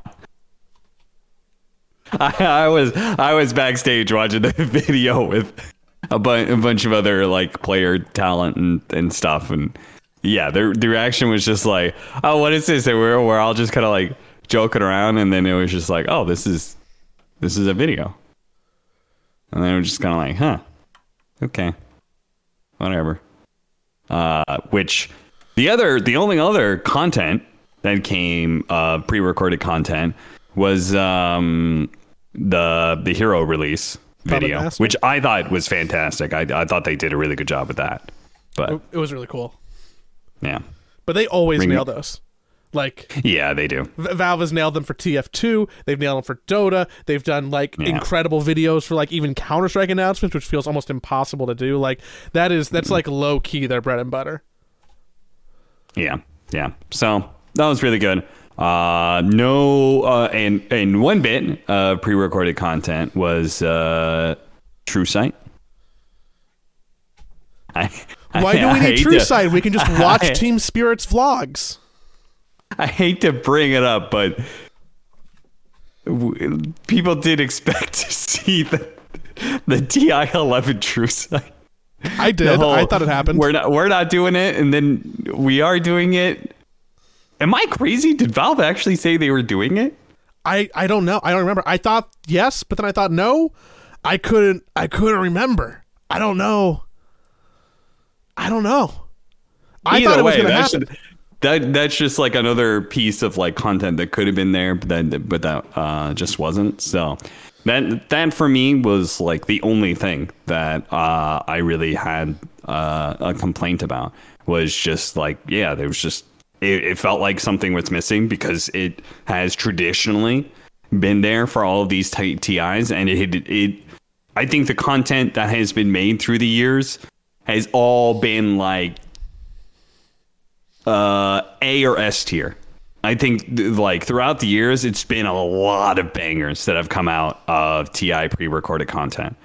Speaker 2: I, I was I was backstage watching the video with a, bu- a bunch of other like player talent and, and stuff, and yeah, the the reaction was just like, "Oh, what is this?" And we're we're all just kind of like joking around, and then it was just like, "Oh, this is this is a video," and then was just kind of like, "Huh, okay, whatever." Uh, which the other, the only other content that came, uh, pre-recorded content was um, the the hero release video, which I thought was fantastic. I, I thought they did a really good job with that. But
Speaker 1: It was really cool,
Speaker 2: yeah,
Speaker 1: but they always
Speaker 2: Bring-
Speaker 1: nail those. Like
Speaker 2: yeah, they do.
Speaker 1: Valve has nailed them for TF2. They've nailed them for Dota. They've done like
Speaker 2: Yeah.
Speaker 1: incredible videos for like even Counter Strike announcements, which feels almost impossible to do. Like that is that's like low key their bread and butter.
Speaker 2: Yeah, yeah. So that was really good. Uh, no, uh, and and one bit of pre-recorded content was uh, True Sight. I,
Speaker 1: Why do we need True
Speaker 2: to-
Speaker 1: Sight? We can just watch
Speaker 2: I-
Speaker 1: Team Spirit's vlogs.
Speaker 2: I hate to bring it up, but w- people did expect to see the the TI11 True Sight.
Speaker 1: I did.
Speaker 2: Whole,
Speaker 1: I thought it happened.
Speaker 2: We're not we're not doing it, and then we are doing it. Am I crazy? Did Valve actually say they were doing it?
Speaker 1: I I don't know. I don't remember. I thought yes, but then I thought no. I couldn't. I couldn't remember. I don't know. I don't know. I
Speaker 2: Either
Speaker 1: thought it was
Speaker 2: way,
Speaker 1: going to
Speaker 2: that's
Speaker 1: happen.
Speaker 2: just- that that's just like another piece of like content that could have been there, but that but that uh, just wasn't. So that that for me was like the only thing that uh, I really had uh, a complaint about was just like yeah, there was just it, it felt like something was missing because it has traditionally been there for all of these TIs, and it it I think the content that has been made through the years has all been like uh, A or S tier. I think th- like throughout the years, it's been a lot of bangers that have come out of TI pre-recorded content,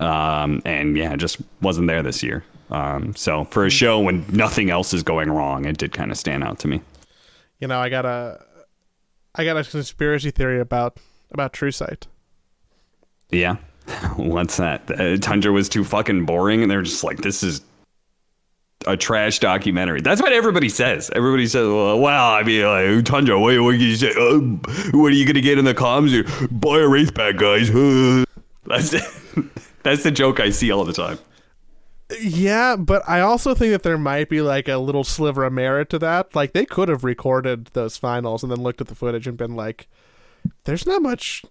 Speaker 2: um, and yeah, it just wasn't there this year. Um, so for a show when nothing else is going wrong, it did kind of stand out to me.
Speaker 1: You know, I got a, I got a conspiracy theory about about True Sight.
Speaker 2: Yeah, what's that? Uh, Tundra was too fucking boring, and they're just like, this is a trash documentary. That's what everybody says. Everybody says, well, well I mean, like, Tundra, what, what can you say? Uh, what are you gonna get in the comms? You buy a Wraith Pact, guys. That's that's the joke I see all the time.
Speaker 1: Yeah, but I also think that there might be like a little sliver of merit to that. Like they could have recorded those finals and then looked at the footage and been like, "There's not much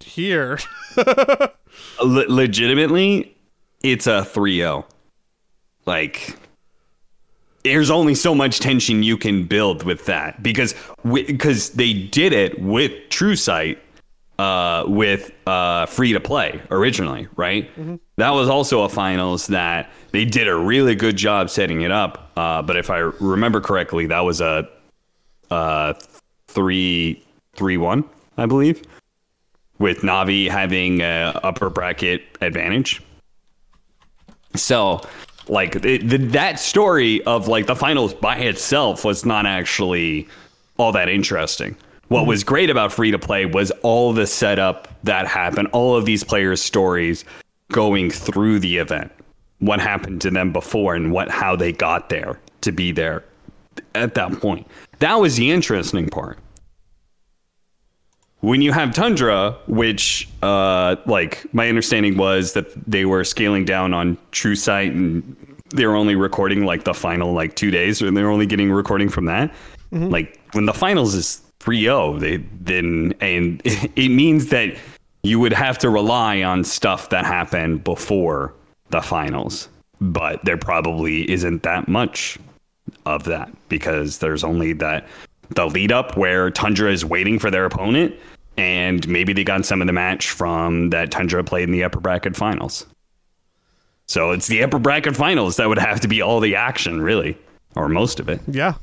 Speaker 1: here."
Speaker 2: Le- legitimately, it's a 3-0. Like there's only so much tension you can build with that because because they did it with True Sight uh, with uh, free to play originally, right? That was also a finals that they did a really good job setting it up. Uh, but if I remember correctly, that was a uh, three three one, I believe, with Navi having a upper bracket advantage. So, like it, the, that story of like the finals by itself was not actually all that interesting. What was great about free to play was all the setup that happened, all of these players' stories going through the event, what happened to them before, and what how they got there to be there at that point. That was the interesting part. When you have Tundra, which, uh, like, my understanding was that they were scaling down on True Sight and they were only recording like the final like two days, and they were only getting recording from that. Like when the finals is 3-0, then and it means that you would have to rely on stuff that happened before the finals. But there probably isn't that much of that because there's only that the lead up where Tundra is waiting for their opponent and maybe they got some of the match from that Tundra played in the upper bracket finals. So it's the upper bracket finals that would have to be all the action really or most of it.
Speaker 1: Yeah.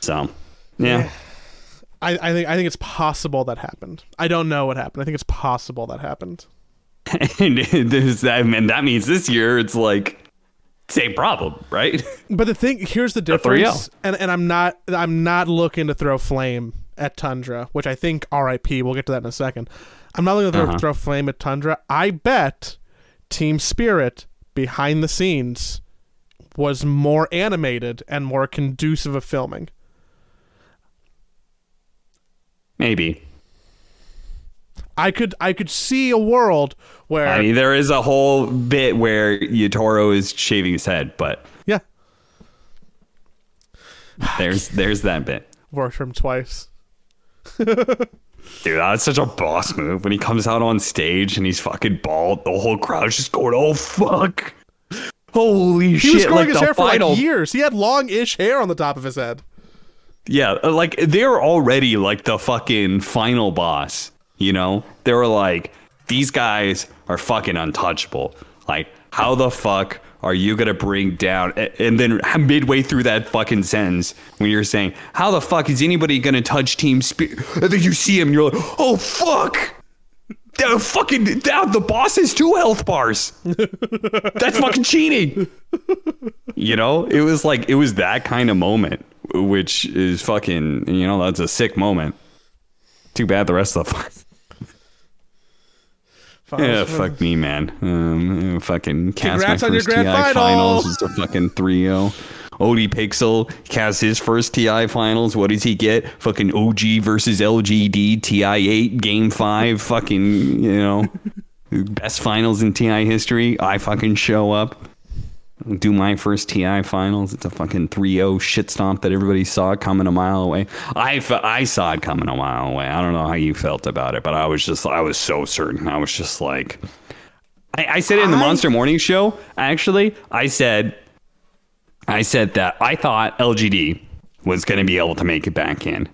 Speaker 2: So, yeah.
Speaker 1: I, I think I think it's possible that happened. I don't know what happened. I think it's possible that happened.
Speaker 2: and that and that means this year it's like same problem, right?
Speaker 1: But the thing here's the
Speaker 2: 3-0.
Speaker 1: difference, and and I'm not I'm not looking to throw flame at Tundra, which I think RIP. We'll get to that in a second. I'm not looking to throw,
Speaker 2: Uh-huh.
Speaker 1: throw flame at Tundra. I bet Team Spirit behind the scenes was more animated and more conducive of filming.
Speaker 2: Maybe.
Speaker 1: I could I could see a world where
Speaker 2: I mean, there is a whole bit where Yatoro is shaving his head, but
Speaker 1: yeah
Speaker 2: there's there's that bit.
Speaker 1: worked for him twice.
Speaker 2: Dude, that's such a boss move when he comes out on stage and he's fucking bald. The whole crowd's just going, "Oh fuck, holy
Speaker 1: He
Speaker 2: shit!"
Speaker 1: was growing
Speaker 2: like
Speaker 1: his
Speaker 2: the
Speaker 1: hair
Speaker 2: final,
Speaker 1: for like years. He had long-ish hair on the top of his head.
Speaker 2: Yeah, uh, like they're already like the fucking final boss. You know, they were like, these guys are fucking untouchable. Like, how the fuck are you gonna bring down? And then midway through that fucking sentence, when you're saying, how the fuck is anybody gonna touch Team Spirit? And then you see him, and you're like, oh fuck. The fucking now the boss has two health bars. That's fucking cheating. You know, it was like it was that kind of moment, which is fucking. You know, that's a sick moment. Too bad the rest of the. Yeah, fuck me, man. Um, fucking cast
Speaker 1: Congrats
Speaker 2: my
Speaker 1: on your
Speaker 2: first
Speaker 1: grand
Speaker 2: TI
Speaker 1: final.
Speaker 2: finals. It's a fucking 3-0. ODPixel casts his first TI finals. What does he get? Fucking OG versus LGD TI 8 game 5. Fucking, you know, best finals in TI history. I fucking show up. Do my first TI finals. It's a fucking 3-0 shit stomp that everybody saw coming a mile away. I, I saw it coming a mile away. I don't know how you felt about it, but I was just, I was so certain. I was just like, I, I said it in the
Speaker 1: I-
Speaker 2: Monster Morning Show. Actually, I said, I said that I thought LGD was going to be able to make it back in,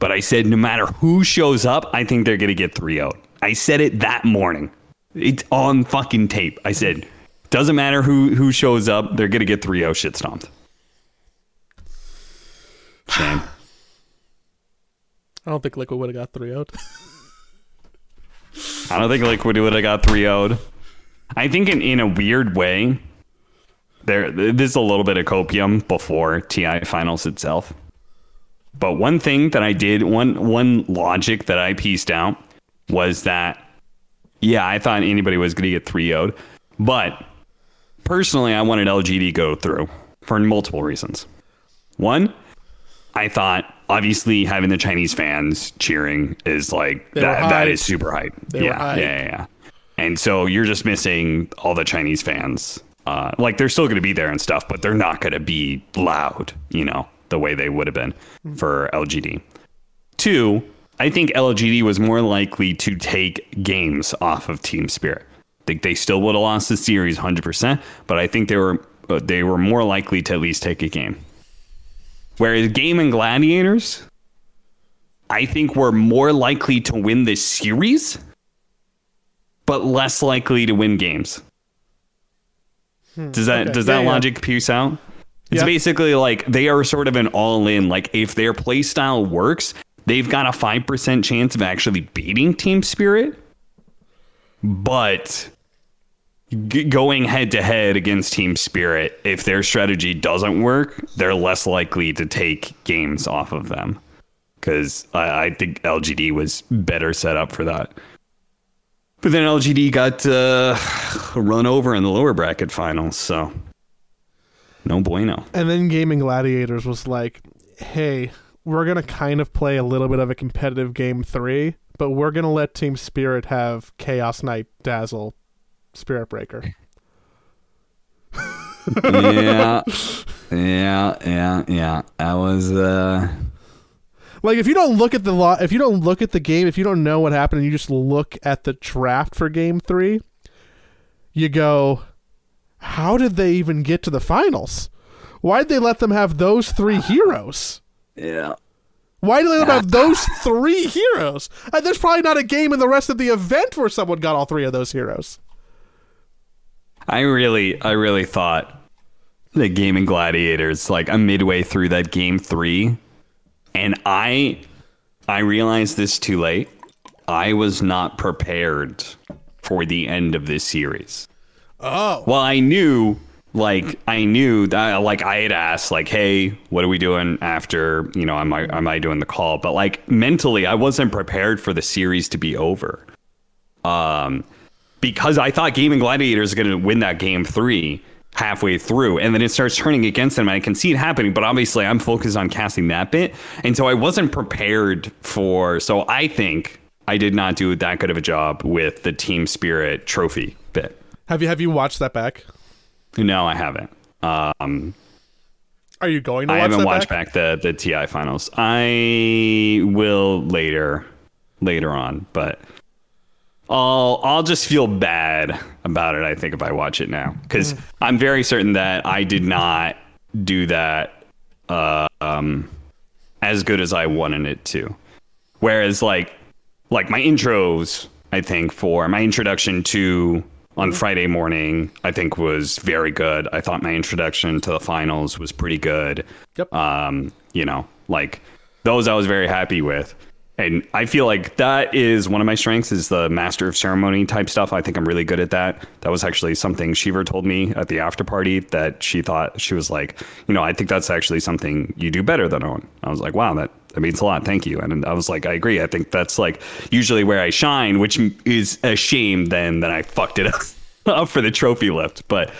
Speaker 2: but I said no matter who shows up, I think they're going to get 3 0. I said it that morning. It's on fucking tape. I said, doesn't matter who who shows up, they're going to get 3 0 shit stomped. Shame.
Speaker 1: I don't think Liquid would have got three out.
Speaker 2: I don't think Liquid would have got 3 0'd. I think in, in a weird way, there there's a little bit of copium before TI finals itself. But one thing that I did, one one logic that I pieced out was that yeah, I thought anybody was going to get 3 0'd. But personally, I wanted LG to go through for multiple reasons. One, I thought obviously having the Chinese fans cheering is like
Speaker 1: They
Speaker 2: that, that is super hype. Yeah, yeah, yeah, yeah. And so you're just missing all the Chinese fans. Uh, like they're still going to be there and stuff, but they're not going to be loud, you know, the way they would have been for LGD. Two, I think LGD was more likely to take games off of Team Spirit. Think they still would have lost the series 100%, but I think they were uh, they were more likely to at least take a game. Whereas Gaimin Gladiators, I think we're more likely to win this series, but less likely to win games. Does that
Speaker 1: Hmm, okay.
Speaker 2: does that
Speaker 1: yeah.
Speaker 2: logic piece out? It's
Speaker 1: Yeah.
Speaker 2: basically like they are sort of an all in. Like if their play style works, they've got a five percent chance of actually beating Team Spirit. But g- going head to head against Team Spirit, if their strategy doesn't work, they're less likely to take games off of them. Because I, I think LGD was better set up for that. But then LGD got uh, run over in the lower bracket finals, so no bueno.
Speaker 1: And then Gaimin Gladiators was like, hey, we're going to kind of play a little bit of a competitive game three, but we're going to let Team Spirit have Chaos Knight Dazzle Spirit Breaker.
Speaker 2: yeah, yeah, yeah, yeah. That was uh,
Speaker 1: Like if you don't look at the law, if you don't look at the game, if you don't know what happened, and you just look at the draft for Game Three, you go, "How did they even get to the finals? Why'd they let them have those three heroes?
Speaker 2: yeah.
Speaker 1: Why do they have those three heroes? Uh, there's probably not a game in the rest of the event where someone got all three of those heroes.
Speaker 2: I really, I really thought the Gaimin Gladiators, like I'm midway through that game three, and I, I realized this too late. I was not prepared for the end of this series.
Speaker 1: Oh,
Speaker 2: Well, I knew, like, I knew that, like, I had asked, like, hey, what are we doing after, you know, am I, am I doing the call? But, like, mentally, I wasn't prepared for the series to be over. Um, because I thought Gaimin Gladiators are going to win that game three halfway through, and then it starts turning against them. And I can see it happening, but obviously, I'm focused on casting that bit. And so I wasn't prepared for, so I think I did not do that good of a job with the Team Spirit trophy bit.
Speaker 1: have you have you watched that back?
Speaker 2: No, I haven't. Um,
Speaker 1: Are you going to
Speaker 2: I
Speaker 1: watch
Speaker 2: haven't
Speaker 1: that
Speaker 2: watched
Speaker 1: back?
Speaker 2: back the the TI finals. I will later, later on, but I'll I'll just feel bad about it. I think if I watch it now, because I'm very certain that I did not do that uh, um, as good as I wanted it to. Whereas like like my intros, I think for my introduction to on Friday morning, I think was very good. I thought my introduction to the finals was pretty good.
Speaker 1: Yep.
Speaker 2: Um, you know, like those I was very happy with. And I feel like that is one of my strengths is the master of ceremony type stuff. I think I'm really good at that. That was actually something Shiver told me at the after party that she thought she was like, you know, I think that's actually something you do better than Owen. I was like, wow, that, that means a lot. Thank you. And I was like, I agree. I think that's like usually where I shine, which is a shame then that I fucked it up, up for the trophy lift. But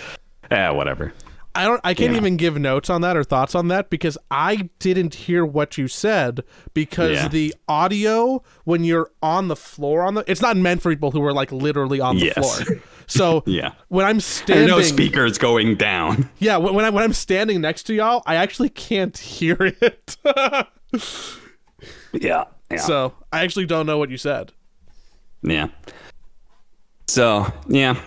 Speaker 2: yeah, whatever.
Speaker 1: I don't. I can't
Speaker 2: Yeah.
Speaker 1: even give notes on that or thoughts on that because I didn't hear what you said because
Speaker 2: Yeah.
Speaker 1: the audio when you're on the floor on the it's not meant for people who are like literally on the
Speaker 2: Yes.
Speaker 1: floor. So
Speaker 2: Yeah.
Speaker 1: when I'm
Speaker 2: There's
Speaker 1: standing,
Speaker 2: no speakers going down.
Speaker 1: yeah, when when, I, when I'm standing next to y'all, I actually can't hear it.
Speaker 2: Yeah. Yeah.
Speaker 1: so I actually don't know what you said.
Speaker 2: Yeah. So yeah,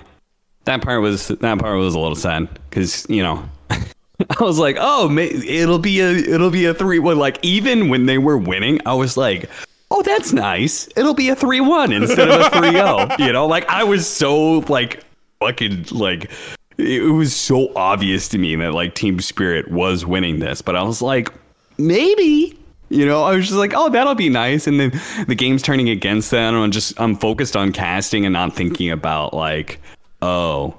Speaker 2: that part was that part was a little sad because you know I was like, oh, it'll be a it'll be a three one. Like even when they were winning, I was like, oh, that's nice. It'll be a three one instead of a three. You know, like I was so like fucking like it was so obvious to me that like Team Spirit was winning this, but I was like, maybe. You know, I was just like, oh, that'll be nice. And then the game's turning against them. And I'm just, I'm focused on casting and not thinking about like, oh,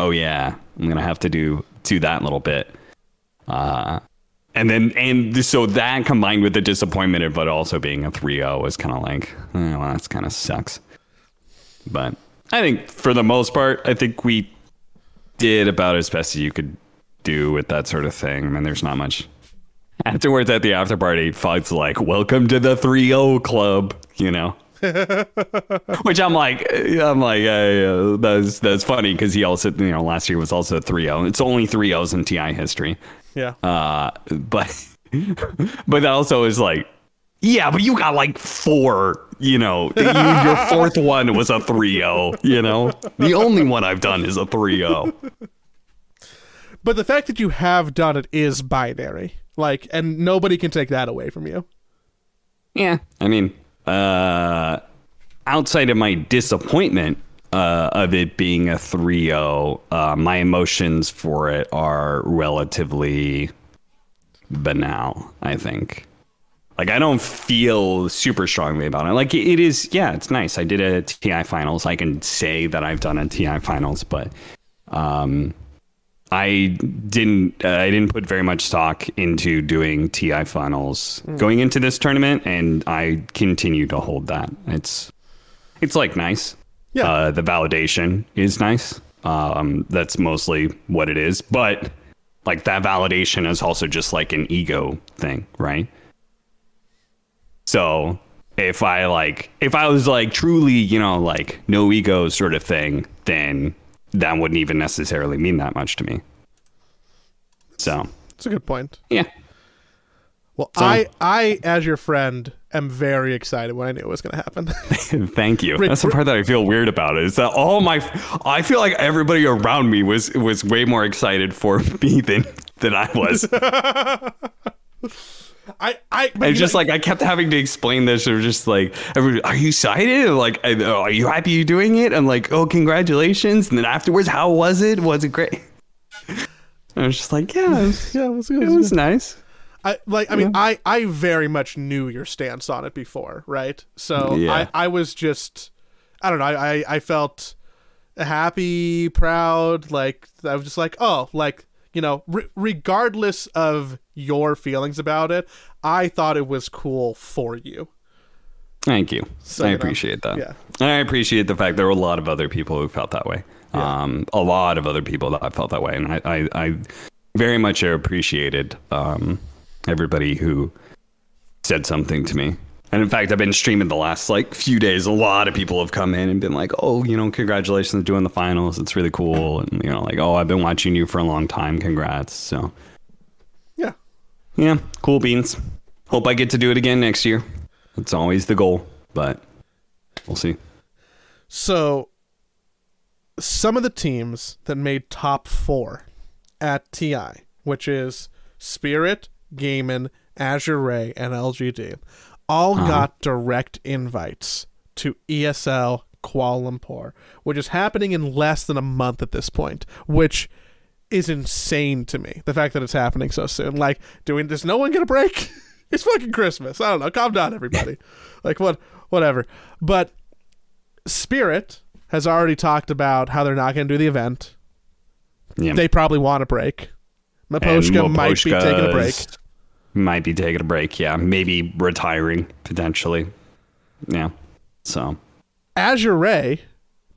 Speaker 2: oh yeah, I'm going to have to do, do that little bit. Uh, and then, and so that combined with the disappointment of also being a 3 0 was kind of like, eh, well, that's kind of sucks. But I think for the most part, I think we did about as best as you could do with that sort of thing. I mean, there's not much. Afterwards, at the after party, Fog's like, "Welcome to the 3-0 club," you know. Which I'm like, I'm like, uh, that's that's funny because he also, you know, last year was also 3-0. It's only 3-0s in TI history.
Speaker 1: Yeah.
Speaker 2: Uh, but but that also is like, yeah, but you got like four, you know, you, your fourth one was a 3-0, you know. The only one I've done is a oh. 3-0.
Speaker 1: But the fact that you have done it is binary. Like, and nobody can take that away from you.
Speaker 2: Yeah, I mean, uh, outside of my disappointment uh, of it being a 3-0, uh, my emotions for it are relatively banal. I think. Like I don't feel super strongly about it. Like it is, yeah, it's nice. I did a TI finals. I can say that I've done a TI finals, but um, I didn't. Uh, I didn't put very much stock into doing TI finals
Speaker 1: Hmm.
Speaker 2: going into this tournament, and I continue to hold that. It's it's like nice.
Speaker 1: Yeah.
Speaker 2: Uh, the validation is nice. Um, that's mostly what it is, but like that validation is also just like an ego thing, right? So if I like, if I was like truly, you know, like no ego sort of thing, then that wouldn't even necessarily mean that much to me. So
Speaker 1: It's a good point.
Speaker 2: yeah,
Speaker 1: Well,
Speaker 2: So-
Speaker 1: I, I, as your friend, am very excited when I knew it was going to happen.
Speaker 2: thank you. That's the part that I feel weird about. Is that all my? I feel like everybody around me was was way more excited for me than than I was.
Speaker 1: I, I,
Speaker 2: And just like I kept having to explain this, or just like, "Are you excited?" Like, oh, "Are you happy you're doing it?" I'm like, "Oh, congratulations!" And then afterwards, how was it? Was it great? I was just like, "Yeah, it was,
Speaker 1: yeah, it was,
Speaker 2: it was nice."
Speaker 1: I like I mean I I very much knew your stance on it before, right? So
Speaker 2: Yeah.
Speaker 1: I I was just I don't know, I I, I felt happy, proud, like I was just like, "Oh, like, you know, re- regardless of your feelings about it, I thought it was cool for you."
Speaker 2: Thank you.
Speaker 1: So,
Speaker 2: I
Speaker 1: you know,
Speaker 2: appreciate that.
Speaker 1: yeah.
Speaker 2: And I appreciate the fact there were a lot of other people who felt that way. Um, a lot of other people that felt that way, and I, I, I very much appreciated um, everybody who said something to me. And in fact, I've been streaming the last like few days. A lot of people have come in and been like, "Oh, you know, congratulations on doing the finals. It's really cool." And you know, like, "Oh, I've been watching you for a long time. Congrats." So
Speaker 1: Yeah.
Speaker 2: yeah, cool beans. Hope I get to do it again next year. It's always the goal, but we'll see.
Speaker 1: So, some of the teams that made top four at TI, which is Spirit, Gaimin, Azure Ray, and LGD, all uh-huh. got direct invites to ESL Kuala Lumpur, which is happening in less than a month at this point, which is insane to me. The fact that it's happening so soon. Like, doing does no one get a break? it's fucking Christmas. I don't know. Calm down, everybody. like what whatever. But Spirit has already talked about how they're not going to do the event.
Speaker 2: Yeah.
Speaker 1: They probably want a break. Miposhka might be taking a break.
Speaker 2: Might be taking a break. Yeah, maybe retiring potentially. Yeah. So
Speaker 1: Azure Ray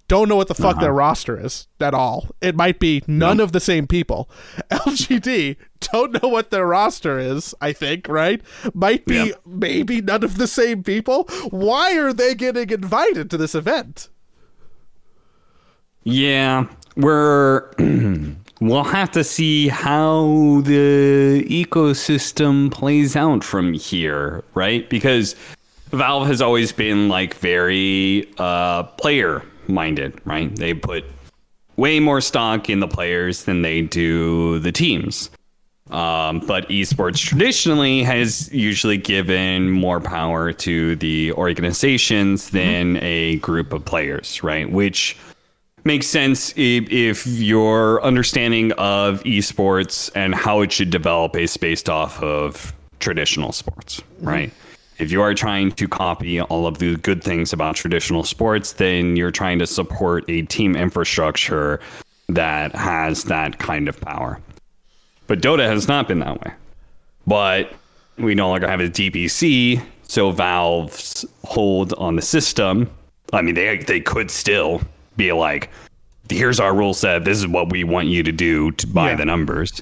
Speaker 1: don't know what the fuck
Speaker 2: Uh-huh.
Speaker 1: their roster is at all. It might be none of the same people. LGD don't know what their roster is, I think, right? Might be
Speaker 2: Yeah.
Speaker 1: maybe none of the same people. Why are they getting invited to this event?
Speaker 2: yeah, we're we'll have to see how the ecosystem plays out from here, right? Because Valve has always been like very uh, player minded, right? They put way more stock in the players than they do the teams. Um, but esports traditionally has usually given more power to the organizations than a group of players, right? Which makes sense if, if your understanding of esports and how it should develop is based off of traditional sports, mm-hmm. right? If you are trying to copy all of the good things about traditional sports, then you're trying to support a team infrastructure that has that kind of power. But Dota has not been that way. But we no longer have a DPC, so Valve's hold on the system. I mean, they they could still be like, "Here's our rule set. This is what we want you to do to buy
Speaker 1: Yeah.
Speaker 2: the numbers."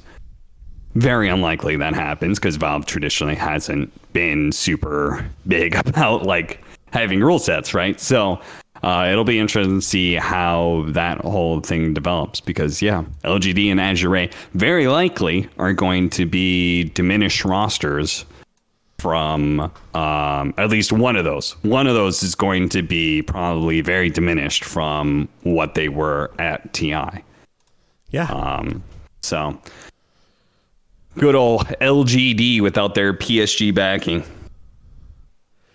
Speaker 2: Very unlikely that happens because Valve traditionally hasn't been super big about like having rule sets, right? So uh, it'll be interesting to see how that whole thing develops because yeah, LGD and Azure Ray very likely are going to be diminished rosters from um, at least one of those. One of those is going to be probably very diminished from what they were at TI.
Speaker 1: Yeah.
Speaker 2: Um, so good old LGD without their PSG backing.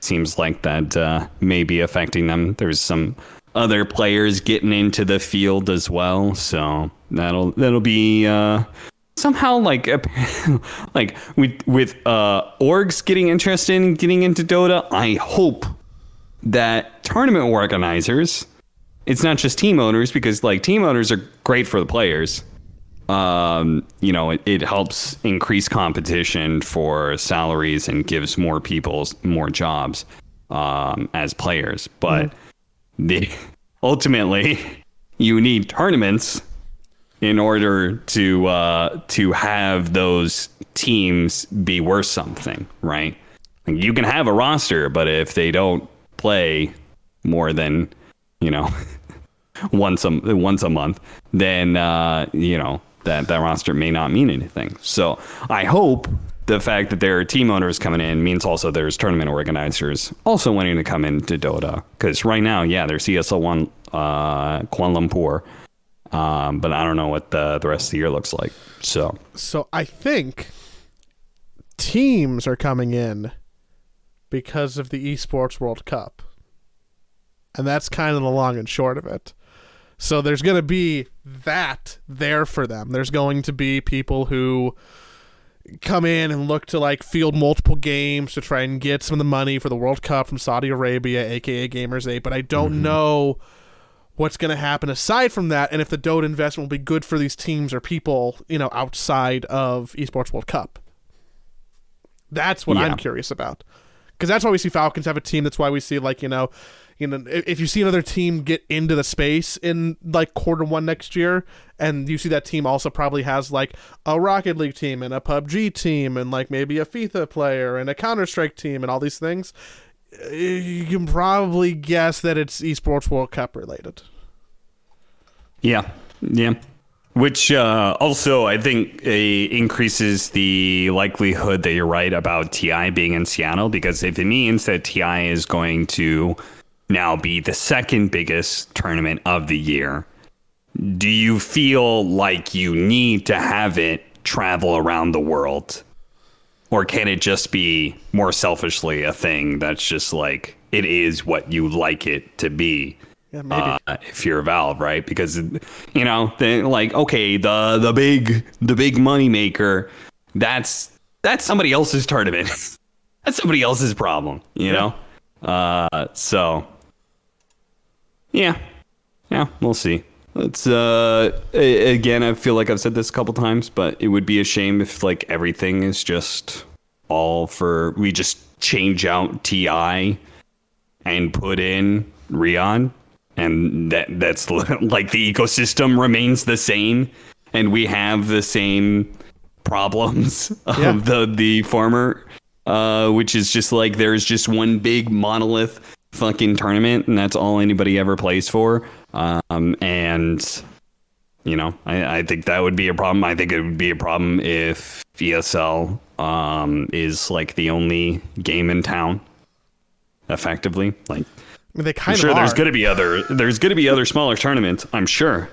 Speaker 2: Seems like that uh, may be affecting them. There's some other players getting into the field as well, so that'll that'll be uh, somehow like like with with uh orgs getting interested in getting into Dota, I hope that tournament organizers, it's not just team owners because like team owners are great for the players. Um, you know, it, it helps increase competition for salaries and gives more people more jobs um, as players. But the ultimately, you need tournaments in order to uh, to have those teams be worth something, right? You can have a roster, but if they don't play more than you know once a once a month, then uh, you know that that roster may not mean anything. So I hope the fact that there are team owners coming in means also there's tournament organizers also wanting to come into Dota because right now, yeah, there's ESL one uh, Kuala Lumpur, um, but I don't know what the the rest of the year looks like. So
Speaker 1: So I think teams are coming in because of the Esports World Cup. And that's kind of the long and short of it. So there's going to be that there for them. There's going to be people who come in and look to like field multiple games to try and get some of the money for the World Cup from Saudi Arabia, aka Gamers 8, but I don't know what's going to happen aside from that and if the Dota investment will be good for these teams or people, you know, outside of Esports World Cup. That's what
Speaker 2: Yeah.
Speaker 1: I'm curious about. Cuz that's why we see Falcons have a team, that's why we see like, you know, you know, if you see another team get into the space in like quarter one next year, and you see that team also probably has like a Rocket League team and a PUBG team and like maybe a FIFA player and a Counter Strike team and all these things, you can probably guess that it's Esports World Cup related.
Speaker 2: Yeah, yeah. Which uh, also I think uh, increases the likelihood that you're right about Ti being in Seattle because if it means that Ti is going to now be the second biggest tournament of the year, do you feel like you need to have it travel around the world? Or can it just be more selfishly a thing that's just like it is what you like it to be?
Speaker 1: Yeah, maybe.
Speaker 2: uh, if you're a Valve, right? Because you know, like okay, the the big the big money maker, that's that's somebody else's tournament. that's somebody else's problem, you know. Uh, so yeah, yeah, we'll see. It's uh a- again, I feel like I've said this a couple times, but it would be a shame if like everything is just all for we just change out Ti and put in Rion, and that that's like the ecosystem remains the same, and we have the same problems of
Speaker 1: Yeah.
Speaker 2: the the former, uh, which is just like there's just one big monolith fucking tournament, and that's all anybody ever plays for, um, and. You know, I, I think that would be a problem. I think it would be a problem if ESL um, is like the only game in town, effectively. Like,
Speaker 1: I mean, they
Speaker 2: I'm
Speaker 1: kind
Speaker 2: sure
Speaker 1: of
Speaker 2: there's going to be other there's going to be other smaller tournaments. I'm sure,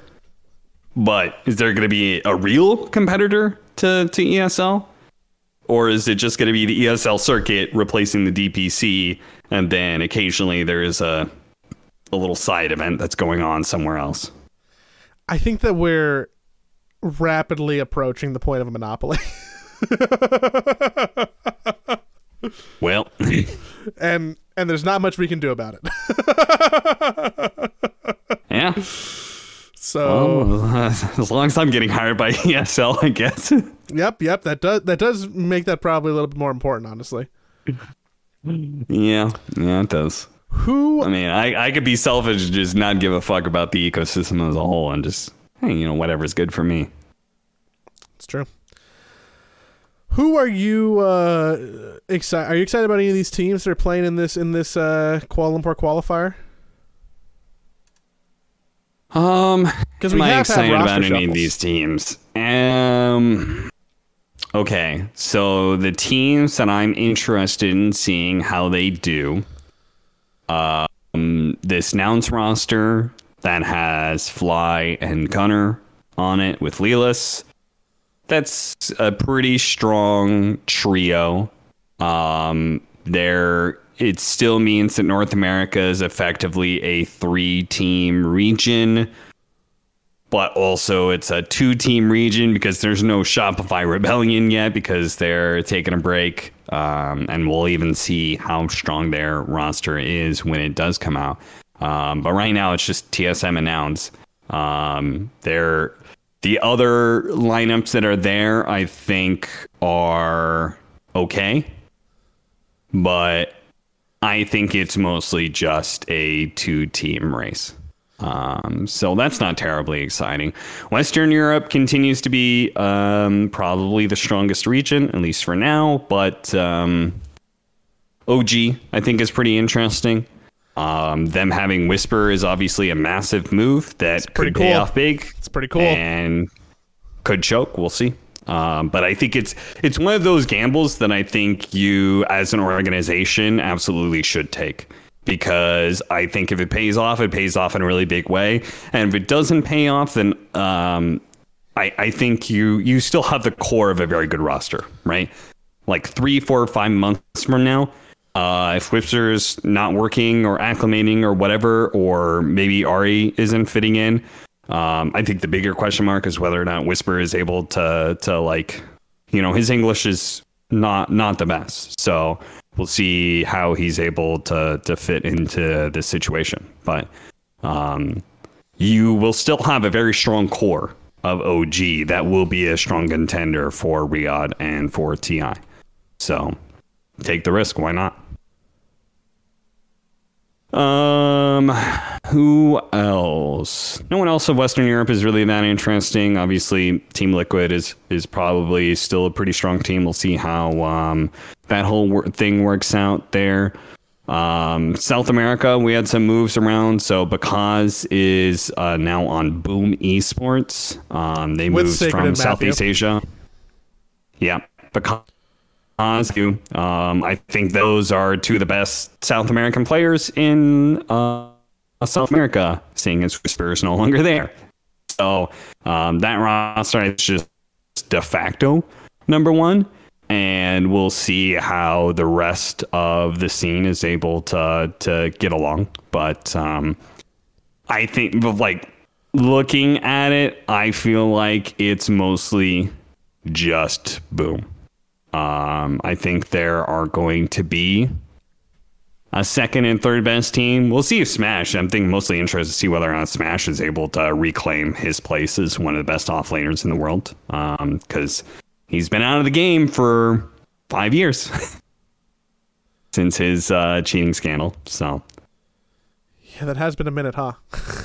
Speaker 2: but is there going to be a real competitor to to ESL, or is it just going to be the ESL circuit replacing the DPC, and then occasionally there is a a little side event that's going on somewhere else?
Speaker 1: I think that we're rapidly approaching the point of a monopoly.
Speaker 2: Well,
Speaker 1: and and there's not much we can do about it.
Speaker 2: yeah.
Speaker 1: So
Speaker 2: Well, as long as I'm getting hired by ESL, I guess.
Speaker 1: Yep, yep. That does that does make that probably a little bit more important, honestly.
Speaker 2: Yeah, yeah, it does.
Speaker 1: Who
Speaker 2: I mean, I, I could be selfish and just not give a fuck about the ecosystem as a whole and just, hey, you know, whatever's good for me.
Speaker 1: It's true. Who are you uh excited are you excited about any of these teams that are playing in this in this uh Kuala Lumpur qualifier?
Speaker 2: Um,
Speaker 1: Because
Speaker 2: am
Speaker 1: we
Speaker 2: I
Speaker 1: have had
Speaker 2: excited about any of these teams? Um, okay, so the teams that I'm interested in seeing how they do. Um, this Nouns roster that has Fly and Gunnar on it with Lelis. That's a pretty strong trio. Um, there, it still means that North America is effectively a three-team region but also it's a two team region because there's no Shopify Rebellion yet because they're taking a break. Um, and we'll even see how strong their roster is when it does come out. Um, but right now it's just TSM announced. Um, they're the other lineups that are there, I think, are okay. But I think it's mostly just a two team race. Um, so that's not terribly exciting. Western Europe continues to be um, probably the strongest region, at least for now. But um, OG, I think, is pretty interesting. Um, them having Whisper is obviously a massive move that
Speaker 1: pretty
Speaker 2: could pay
Speaker 1: cool.
Speaker 2: off big
Speaker 1: It's pretty cool.
Speaker 2: and could choke. We'll see. Um, but I think it's it's one of those gambles that I think you, as an organization, absolutely should take because I think if it pays off, it pays off in a really big way, and if it doesn't pay off, then um, I, I think you you still have the core of a very good roster, right? Like three, four, five months from now, uh, if Whisper's not working or acclimating or whatever, or maybe Ari isn't fitting in, um, I think the bigger question mark is whether or not Whisper is able to to like, you know, his English is not not the best. So we'll see how he's able to to fit into this situation. But um, you will still have a very strong core of OG that will be a strong contender for Riyadh and for TI. So take the risk. Why not? Um, who else? No one else of Western Europe is really that interesting. Obviously, Team Liquid is is probably still a pretty strong team. We'll see how um, that whole wor- thing works out there. Um, South America, we had some moves around. So Bakaz is uh, now on Boom Esports. Um, they
Speaker 1: With
Speaker 2: moved
Speaker 1: Sacred
Speaker 2: from. Southeast Asia. Yeah, because you. Um, I think those are two of the best South American players in uh, South America, seeing as Whisper is no longer there. So um, that roster is just de facto number one. And we'll see how the rest of the scene is able to to get along. But um, I think, like looking at it, I feel like it's mostly just boom. Um, I think there are going to be a second and third best team. We'll see if Smash. I'm thinking mostly interested to see whether or not Smash is able to reclaim his place as one of the best off laners in the world. Because he's been out of the game for five years since his uh, cheating scandal. So
Speaker 1: yeah, that has been a minute, huh?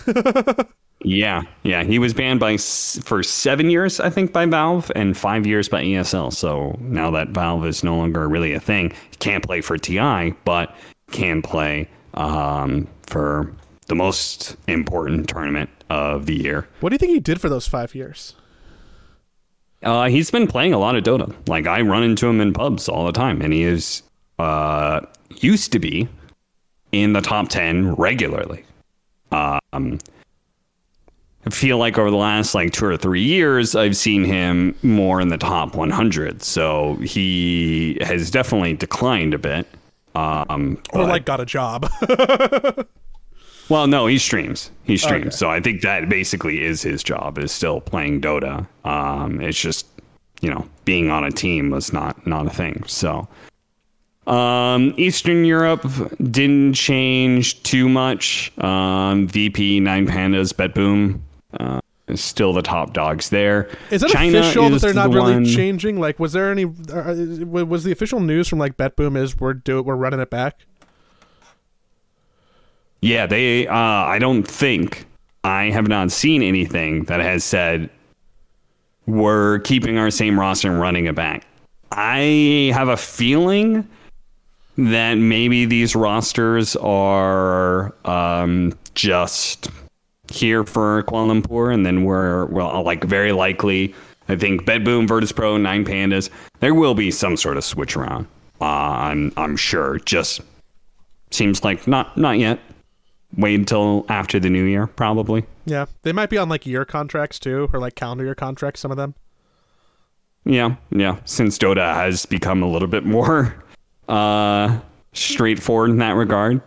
Speaker 2: yeah, yeah, he was banned by s- for seven years, I think, by Valve, and five years by ESL. So now that Valve is no longer really a thing, he can't play for TI, but can play um, for the most important tournament of the year.
Speaker 1: What do you think he did for those five years?
Speaker 2: Uh, he's been playing a lot of Dota. Like I run into him in pubs all the time, and he is uh, used to be in the top ten regularly. Um, I feel like over the last like two or three years, I've seen him more in the top 100. So he has definitely declined a bit. Um,
Speaker 1: Or like got a job?
Speaker 2: well, no, he streams. He streams.
Speaker 1: Okay.
Speaker 2: So I think that basically is his job is still playing Dota. Um, it's just you know being on a team was not not a thing. So um, Eastern Europe didn't change too much. Um, VP Nine Pandas BetBoom uh, is still the top dogs there.
Speaker 1: Is it
Speaker 2: China
Speaker 1: official that they're not
Speaker 2: the
Speaker 1: really
Speaker 2: one-
Speaker 1: changing? Like, was there any? Uh, was the official news from like BetBoom is we're do we're running it back?
Speaker 2: Yeah, they. Uh, I don't think I have not seen anything that has said we're keeping our same roster and running it back. I have a feeling that maybe these rosters are um, just here for Kuala Lumpur, and then we're well, like very likely. I think BetBoom, Virtus Pro, Nine Pandas. There will be some sort of switch around. Uh, I'm I'm sure. Just seems like not not yet. Wait until after the new year, probably.
Speaker 1: Yeah, they might be on like year contracts too, or like calendar year contracts. Some of them.
Speaker 2: Yeah, yeah. Since Dota has become a little bit more uh, straightforward in that regard.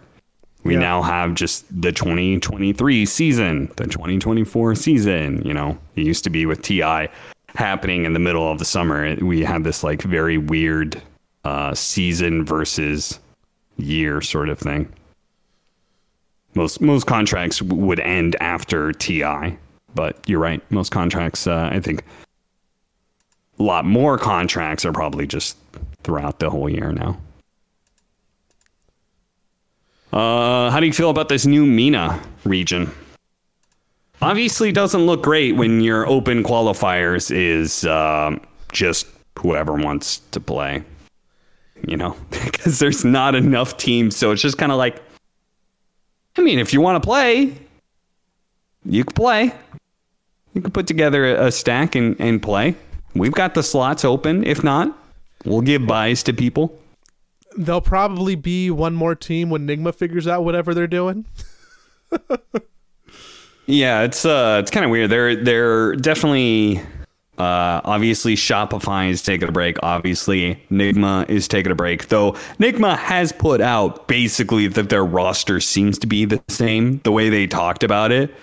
Speaker 2: We
Speaker 1: Yeah.
Speaker 2: now have just the 2023 season, the 2024 season. You know, it used to be with Ti happening in the middle of the summer. We had this like very weird uh, season versus year sort of thing. Most most contracts would end after Ti, but you're right. Most contracts, uh, I think, a lot more contracts are probably just throughout the whole year now. Uh, how do you feel about this new MENA region? Obviously, doesn't look great when your open qualifiers is um, just whoever wants to play. You know, because there's not enough teams, so it's just kind of like, I mean, if you want to play, you can play. You can put together a, a stack and, and play. We've got the slots open. If not, we'll give buys to people.
Speaker 1: There'll probably be one more team when Nigma figures out whatever they're doing.
Speaker 2: Yeah, it's uh, it's kind of weird. They're they're definitely uh, obviously Shopify is taking a break. Obviously, Nigma is taking a break. Though Nigma has put out basically that their roster seems to be the same. The way they talked about it,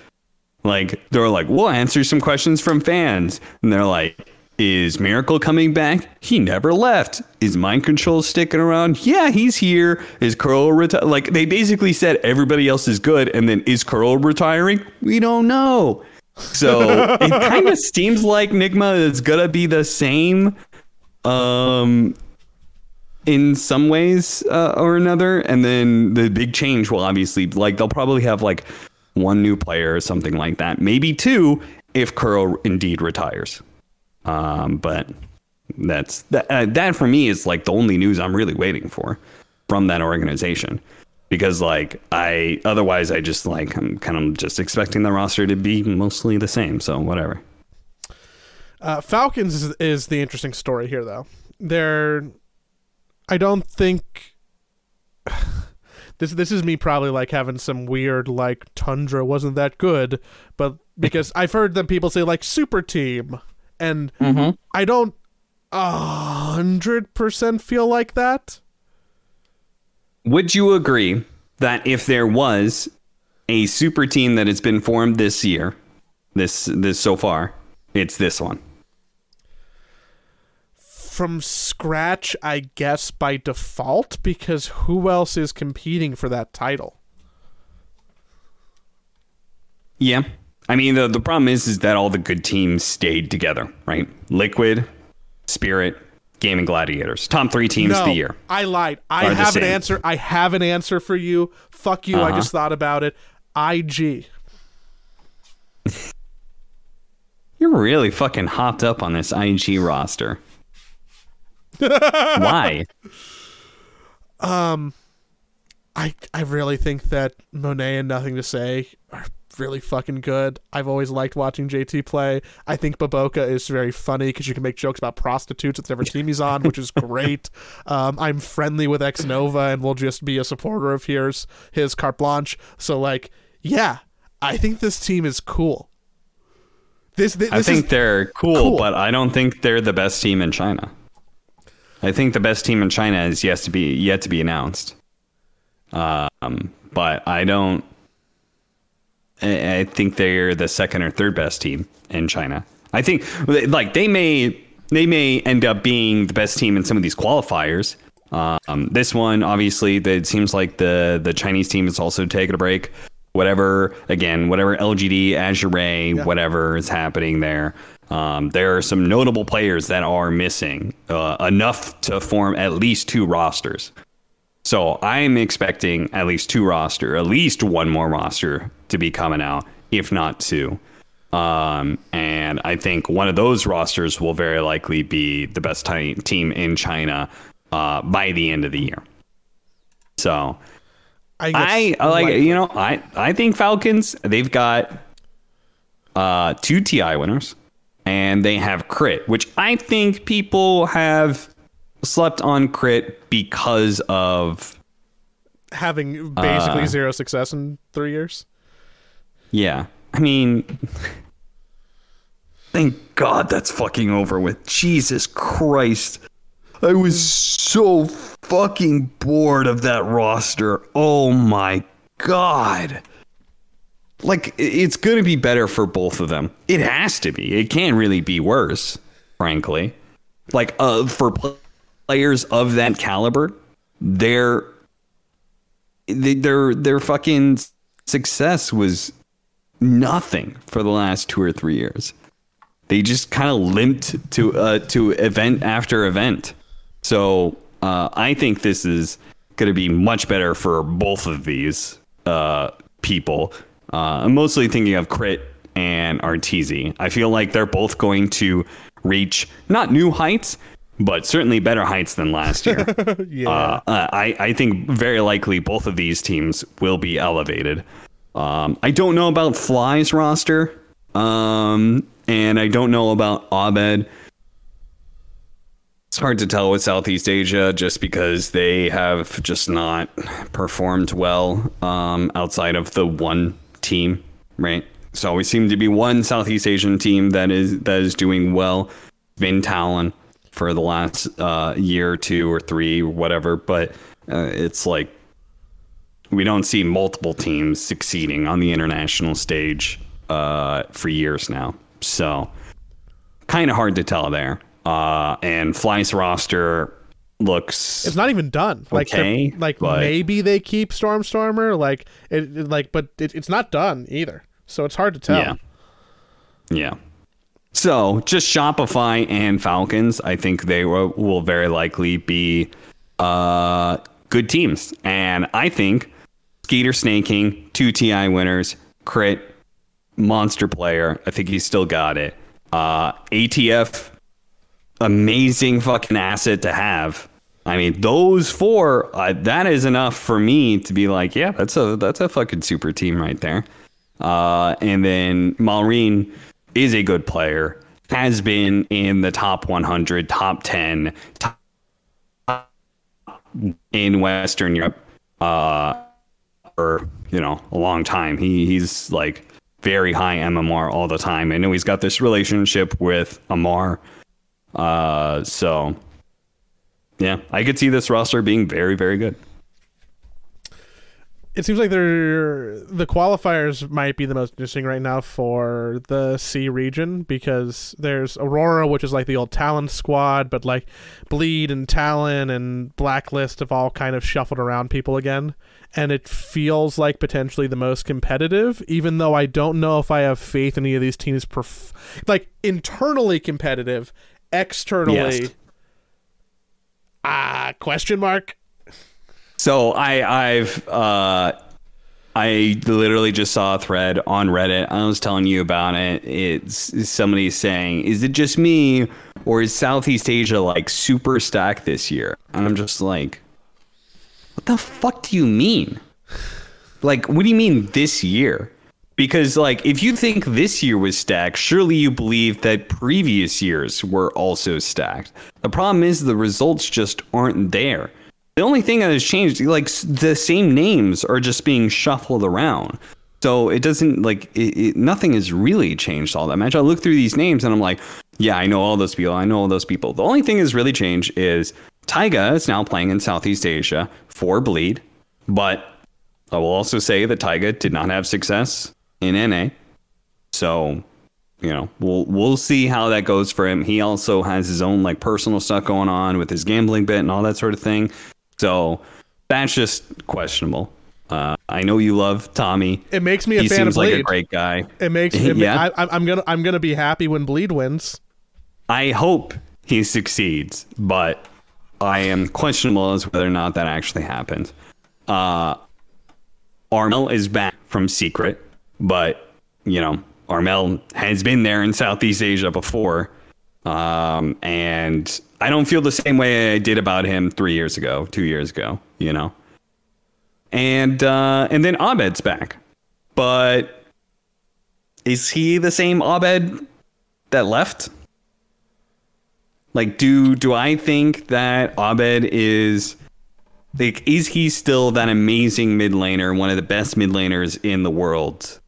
Speaker 2: like they're like, we'll answer some questions from fans, and they're like. Is Miracle coming back? He never left. Is Mind Control sticking around? Yeah, he's here. Is Kuro Like they basically said everybody else is good, and then is Kuro retiring? We don't know. So it kind of seems like Nigma is gonna be the same, um, in some ways uh, or another. And then the big change will obviously like they'll probably have like one new player or something like that, maybe two if Kuro indeed retires. Um, but that's that. Uh, that for me is like the only news I'm really waiting for from that organization because like I otherwise I just like I'm kind of just expecting the roster to be mostly the same. So whatever.
Speaker 1: Uh, Falcons is, is the interesting story here, though. They're, I don't think. This this is me probably like having some weird like Tundra wasn't that good, but because I've heard them people say like super team, and I don't a hundred percent feel like that.
Speaker 2: Would you agree that if there was a super team that has been formed this year, this this so far, it's this one?
Speaker 1: From scratch, I guess by default, because who else is competing for that title?
Speaker 2: Yeah. I mean, the, the problem is, is that all the good teams stayed together, right? Liquid, Spirit, Gaimin Gladiators, top three teams
Speaker 1: no,
Speaker 2: of the year.
Speaker 1: I lied. I have an answer. I have an answer for you. Fuck you. I
Speaker 2: Uh-huh.
Speaker 1: just thought about it. IG.
Speaker 2: You're really fucking hopped up on this IG roster. Why?
Speaker 1: Um, I I really think that Monet and Nothing to Say are really fucking good. I've always liked watching JT play. I think BoBoKa is very funny because you can make jokes about prostitutes at whatever team he's on, which is great. Um, I'm friendly with xNova and will just be a supporter of his his carte blanche. So like, yeah, I think this team is cool. This this,
Speaker 2: I
Speaker 1: this
Speaker 2: think
Speaker 1: is
Speaker 2: they're cool,
Speaker 1: cool.
Speaker 2: but I don't think they're the best team in China. I think the best team in China is yet to be yet to be announced. Um, but I don't. I think they're the second or third best team in China. I think like they may they may end up being the best team in some of these qualifiers. Um, this one, obviously, it seems like the the Chinese team is also taking a break. Whatever, again, whatever LGD, Azure, whatever is happening there. Um, there are some notable players that are missing uh, enough to form at least two rosters. So I'm expecting at least two roster, at least one more roster to be coming out, if not two. Um, and I think one of those rosters will very likely be the best ti- team in China uh, by the end of the year. So
Speaker 1: I,
Speaker 2: I, like you know I I think Falcons they've got uh, two TI winners and they have crit, which I think people have slept on crit because of
Speaker 1: having basically
Speaker 2: Uh,
Speaker 1: zero success in three years.
Speaker 2: Yeah. I mean, thank God that's fucking over with. Jesus Christ. I was so fucking bored of that roster. Oh my god. Like it's going to be better for both of them. It has to be. It can't really be worse, frankly. Like uh for players of that caliber, their their their fucking success was nothing for the last 2 or 3 years. They just kind of limped to uh to event after event. So, uh I think this is going to be much better for both of these uh people. Uh, I'm mostly thinking of Crit and Arteezy. I feel like they're both going to reach not new heights, but certainly better heights than last year.
Speaker 1: Yeah.
Speaker 2: uh, I, I think very likely both of these teams will be elevated. Um, I don't know about Fly's roster, um, and I don't know about Abed. It's hard to tell with Southeast Asia just because they have just not performed well um, outside of the one team, right? So we seem to be one Southeast Asian team that is that is doing well. Been Talon for the last uh, year or two or three or whatever, but uh, it's like we don't see multiple teams succeeding on the international stage uh, for years now. So kind of hard to tell there. Uh, and Fly's roster looks
Speaker 1: it's not even done. Like,
Speaker 2: Okay,
Speaker 1: like
Speaker 2: but-
Speaker 1: maybe they keep Stormstormer. Like it, it- like, but it, it's not done either. So it's hard to tell.
Speaker 2: Yeah. Yeah. So just Shopify and Falcons, I think they will, very likely be uh, good teams. And I think Skiter Sneyking, two TI winners, crit, monster player. I think he's still got it. Uh, ATF, amazing fucking asset to have. I mean, those four, uh, that is enough for me to be like, yeah, that's a that's a fucking super team right there. Uh, and then Malr1ne is a good player, has been in the top 100, top 10, top in Western Europe uh, for you know a long time. He he's like very high MMR all the time. I know he's got this relationship with Ammar. Uh, so yeah, I could see this roster being very very good.
Speaker 1: It seems like they're the qualifiers might be the most interesting right now for the C region because there's Aurora, which is like the old Talon squad, but like Bleed and Talon and Blacklist have all kind of shuffled around people again. And it feels like potentially the most competitive, even though I don't know if I have faith in any of these teams. Perf- like internally competitive, externally,
Speaker 2: Yes.
Speaker 1: ah, question mark.
Speaker 2: So I I've uh I literally just saw a thread on Reddit. I was telling you about it. It's somebody saying, "Is it just me, or is Southeast Asia like super stacked this year?" And I'm just like, "What the fuck do you mean? Like, what do you mean this year?" Because like, if you think this year was stacked, surely you believe that previous years were also stacked. The problem is the results just aren't there. The only thing that has changed, like the same names are just being shuffled around. So it doesn't like it, it, nothing has really changed all that much. I look through these names and I'm like, yeah, I know all those people. I know all those people. The only thing that's really changed is Taiga is now playing in Southeast Asia for Bleed, but I will also say that Taiga did not have success in NA. So, you know, we'll we'll see how that goes for him. He also has his own like personal stuff going on with his gambling bit and all that sort of thing. So that's just questionable. Uh, I know you love Tommy.
Speaker 1: It makes me a
Speaker 2: He
Speaker 1: fan of
Speaker 2: seems like a great guy.
Speaker 1: It makes it,
Speaker 2: Yeah.
Speaker 1: I, I'm gonna I'm gonna be happy when Bleed wins.
Speaker 2: I hope he succeeds, but I am questionable as whether or not that actually happens. Uh, Armel is back from Secret, but you know Armel has been there in Southeast Asia before, um, and I don't feel the same way I did about him three years ago, two years ago. You know, and uh, and then Abed's back, but is he the same Abed that left? Like, do do I think that Abed is like is he still that amazing mid laner, one of the best mid laners in the world?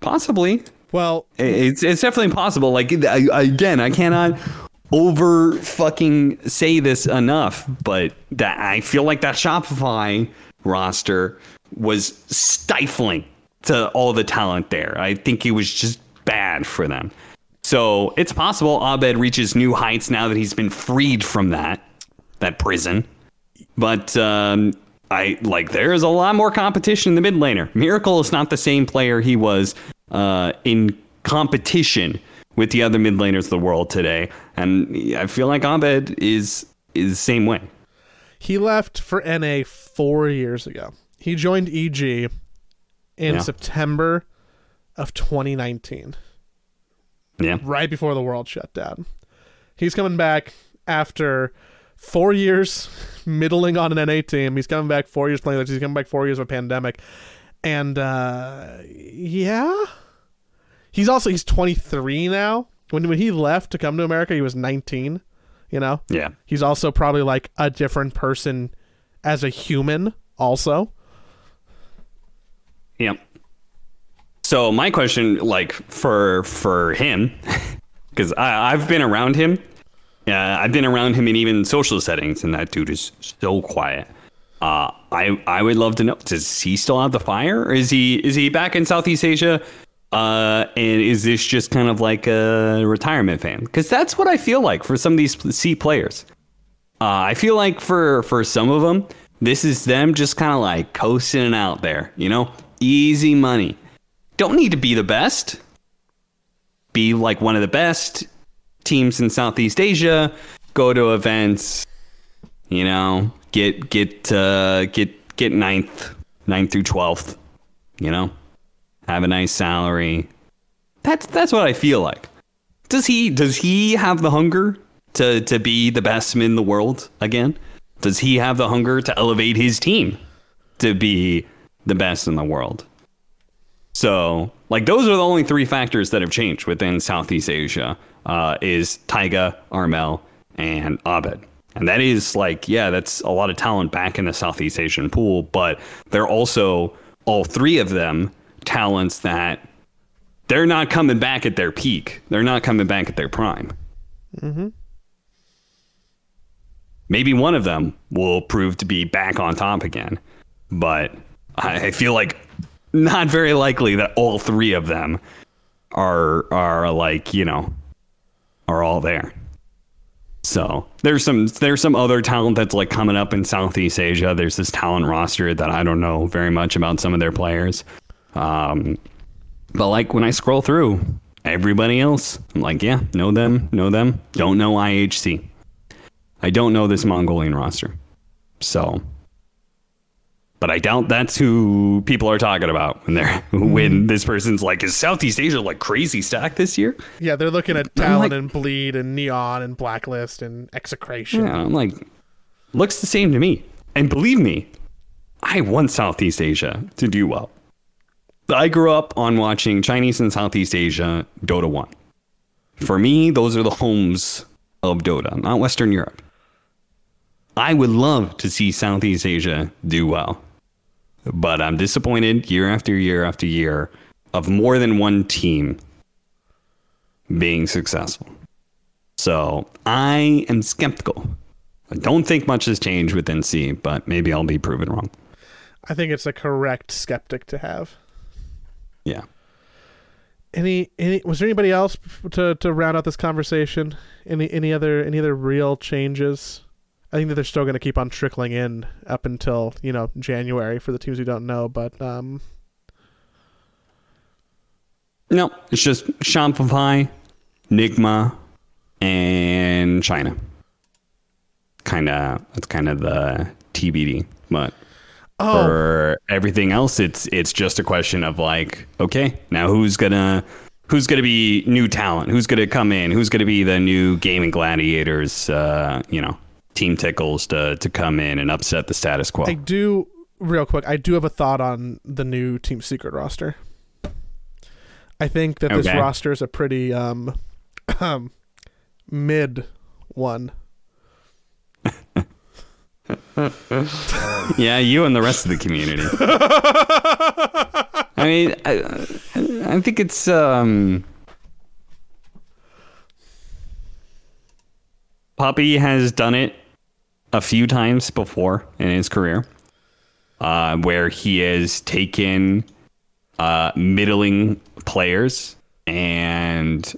Speaker 2: Possibly.
Speaker 1: Well,
Speaker 2: It's it's definitely possible. Like again, I cannot over fucking say this enough, but that I feel like that Shopify roster was stifling to all the talent there. I think it was just bad for them. So it's possible Abed reaches new heights now that he's been freed from that that prison. But um, I like there is a lot more competition in the mid laner. Miracle is not the same player he was uh, in competition with the other mid laners of the world today, and I feel like Abed is is the same way.
Speaker 1: He left for NA four years ago. He joined EG in
Speaker 2: Yeah.
Speaker 1: September of 2019,
Speaker 2: Yeah,
Speaker 1: right before the world shut down. He's coming back after four years middling on an NA team. He's coming back four years playing. He's coming back four years of a pandemic, and uh, yeah, he's also he's 23 now. When when he left to come to America, he was 19. You know,
Speaker 2: yeah.
Speaker 1: he's also probably like a different person as a human. Also,
Speaker 2: Yep. So my question, like for for him, because I I've been around him, uh, I've been around him in even social settings, and that dude is so quiet. Uh, I I would love to know: Does he still have the fire? Or is he is he back in Southeast Asia? Uh, and is this just kind of like a retirement fan? Because that's what I feel like for some of these C players. Uh, I feel like for for some of them, this is them just kind of like coasting out there, you know, easy money. Don't need to be the best. Be like one of the best teams in Southeast Asia. Go to events, you know, get get uh, get get ninth, ninth through twelfth, you know, have a nice salary. That's that's what I feel like. Does he does he have the hunger to to be the best in the world again? Does he have the hunger to elevate his team to be the best in the world? So, like those are the only three factors that have changed within Southeast Asia. Uh, is Taiga, Armel, and Abed. And that is like, yeah, that's a lot of talent back in the Southeast Asian pool, but they're also all three of them talents that they're not coming back at their peak. They're not coming back at their prime. Mm-hmm. Maybe one of them will prove to be back on top again, but I I feel like not very likely that all three of them are are like you know are all there. So there's some there's some other talent that's like coming up in Southeast Asia. There's this talent roster that I don't know very much about some of their players. Um, but like when I scroll through everybody else, I'm like, yeah, know them, know them. Don't know IHC. I don't know this Mongolian roster. So, but I doubt that's who people are talking about when they're when this person's like, is Southeast Asia like crazy stacked this year?
Speaker 1: yeah, they're looking at Talon
Speaker 2: like-
Speaker 1: and Bleed and Neon and Blacklist and Execration.
Speaker 2: Yeah, I'm like, looks the same to me. And believe me, I want Southeast Asia to do well. I grew up on watching Chinese and Southeast Asia Dota 1. For me, those are the homes of Dota, not Western Europe. I would love to see Southeast Asia do well. But I'm disappointed year after year after year of more than one team being successful. So I am skeptical. I don't think much has changed with NC, but maybe I'll be proven wrong.
Speaker 1: I think it's a correct skeptic to have.
Speaker 2: Yeah.
Speaker 1: Any any was there anybody else to to round out this conversation? Any any other any other real changes? I think that they're still going to keep on trickling in up until you know January for the teams who don't know. But um,
Speaker 2: No, it's just Shopify, Nigma, and China. Kind of that's kind of the TBD, but
Speaker 1: oh,
Speaker 2: for everything else, it's it's just a question of like, okay, now who's gonna who's gonna be new talent? Who's gonna come in? Who's gonna be the new Gaimin Gladiators? Uh, you know, team tickles to to come in and upset the status quo.
Speaker 1: I do real quick. I do have a thought on the new Team Secret roster. I think that this
Speaker 2: Okay.
Speaker 1: roster is a pretty um, um mid one.
Speaker 2: Yeah, you and the rest of the community. I mean, I, I think it's um, Puppey has done it a few times before in his career. uh, where he has taken uh, middling players and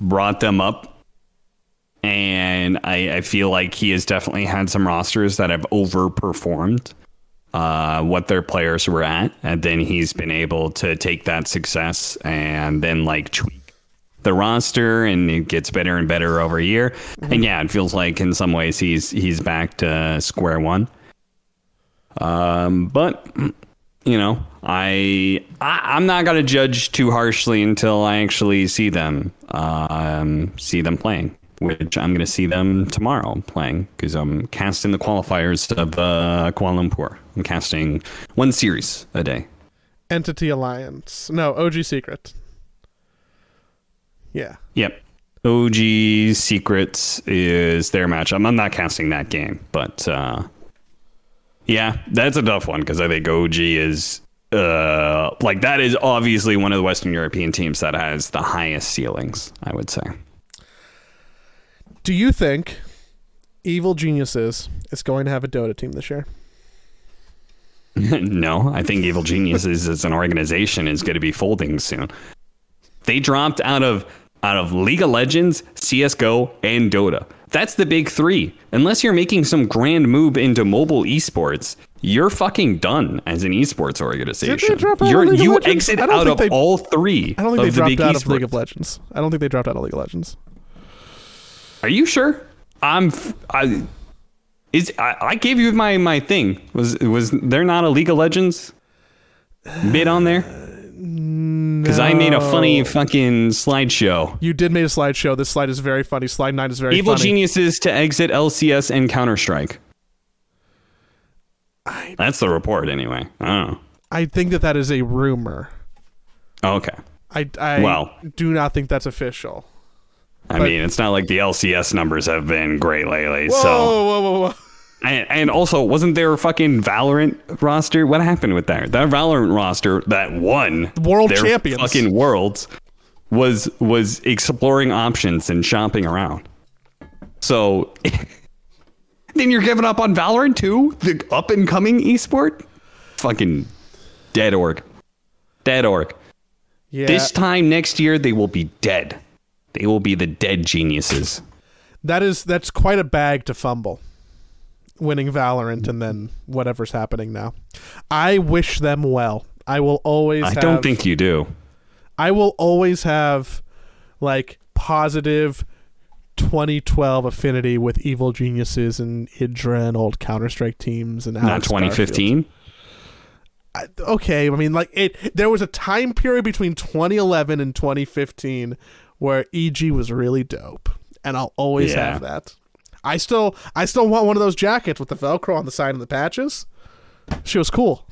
Speaker 2: brought them up. And I, I feel like he has definitely had some rosters that have overperformed uh, what their players were at. And then he's been able to take that success and then like tweak the roster and it gets better and better over a year. And yeah, it feels like in some ways he's he's back to square one. Um, but you know, I, I I'm not gonna judge too harshly until I actually see them um, see them playing, which I'm gonna see them tomorrow playing because I'm casting the qualifiers of uh, Kuala Lumpur. I'm casting one series a day.
Speaker 1: Entity Alliance. No, OG Secret. Yeah.
Speaker 2: Yep. OG Secrets is their matchup. I'm not casting that game, but uh, yeah, that's a tough one because I think OG is uh, like that is obviously one of the Western European teams that has the highest ceilings. I would say.
Speaker 1: Do you think Evil Geniuses is going to have a Dota team this year?
Speaker 2: no, I think Evil Geniuses as an organization is going to be folding soon. They dropped out of out of League of Legends, CS:GO, and Dota. That's the big 3. Unless you're making some grand move into mobile esports, you're fucking done as an esports organization.
Speaker 1: drop out
Speaker 2: You're,
Speaker 1: League of
Speaker 2: you exit out of
Speaker 1: they-
Speaker 2: all three
Speaker 1: I don't think they dropped
Speaker 2: big
Speaker 1: out of. League of Legends. I don't think they dropped out of League of Legends.
Speaker 2: Are you sure? I'm. f- I is I, I gave you my my thing. Was was there not a League of Legends bit on there? Mm, because I made a funny fucking slideshow.
Speaker 1: You did make a slideshow. This slide is very funny. Slide nine is very
Speaker 2: Evil
Speaker 1: funny.
Speaker 2: geniuses to exit LCS and Counter Strike. That's the report, anyway. I don't know.
Speaker 1: I think that that is a rumor.
Speaker 2: Okay.
Speaker 1: I, I
Speaker 2: Well.
Speaker 1: do not think that's official.
Speaker 2: I
Speaker 1: But-
Speaker 2: mean, it's not like the LCS numbers have been great lately.
Speaker 1: Whoa,
Speaker 2: So,
Speaker 1: whoa, whoa, whoa.
Speaker 2: and, and also, wasn't there a fucking Valorant roster? What happened with that? That Valorant roster that won
Speaker 1: World
Speaker 2: their
Speaker 1: champions.
Speaker 2: fucking worlds was was exploring options and shopping around. So, then you're giving up on Valorant too, the up and coming esport. Fucking dead org, dead org.
Speaker 1: Yeah,
Speaker 2: This time next year, they will be dead. They will be the dead geniuses.
Speaker 1: that is that's quite a bag to fumble. Winning Valorant and then whatever's happening now. I wish them well. I will always.
Speaker 2: I
Speaker 1: have,
Speaker 2: don't think you do.
Speaker 1: I will always have like positive 2012 affinity with evil geniuses and Idra and old Counter Strike teams and
Speaker 2: Not
Speaker 1: Alex Garfield.
Speaker 2: 2015.
Speaker 1: I- okay, I mean, like it. There was a time period between 2011 and 2015 where EG was really dope, and I'll always
Speaker 2: Yeah.
Speaker 1: have that. I still, I still want one of those jackets with the Velcro on the side and the patches. She was cool.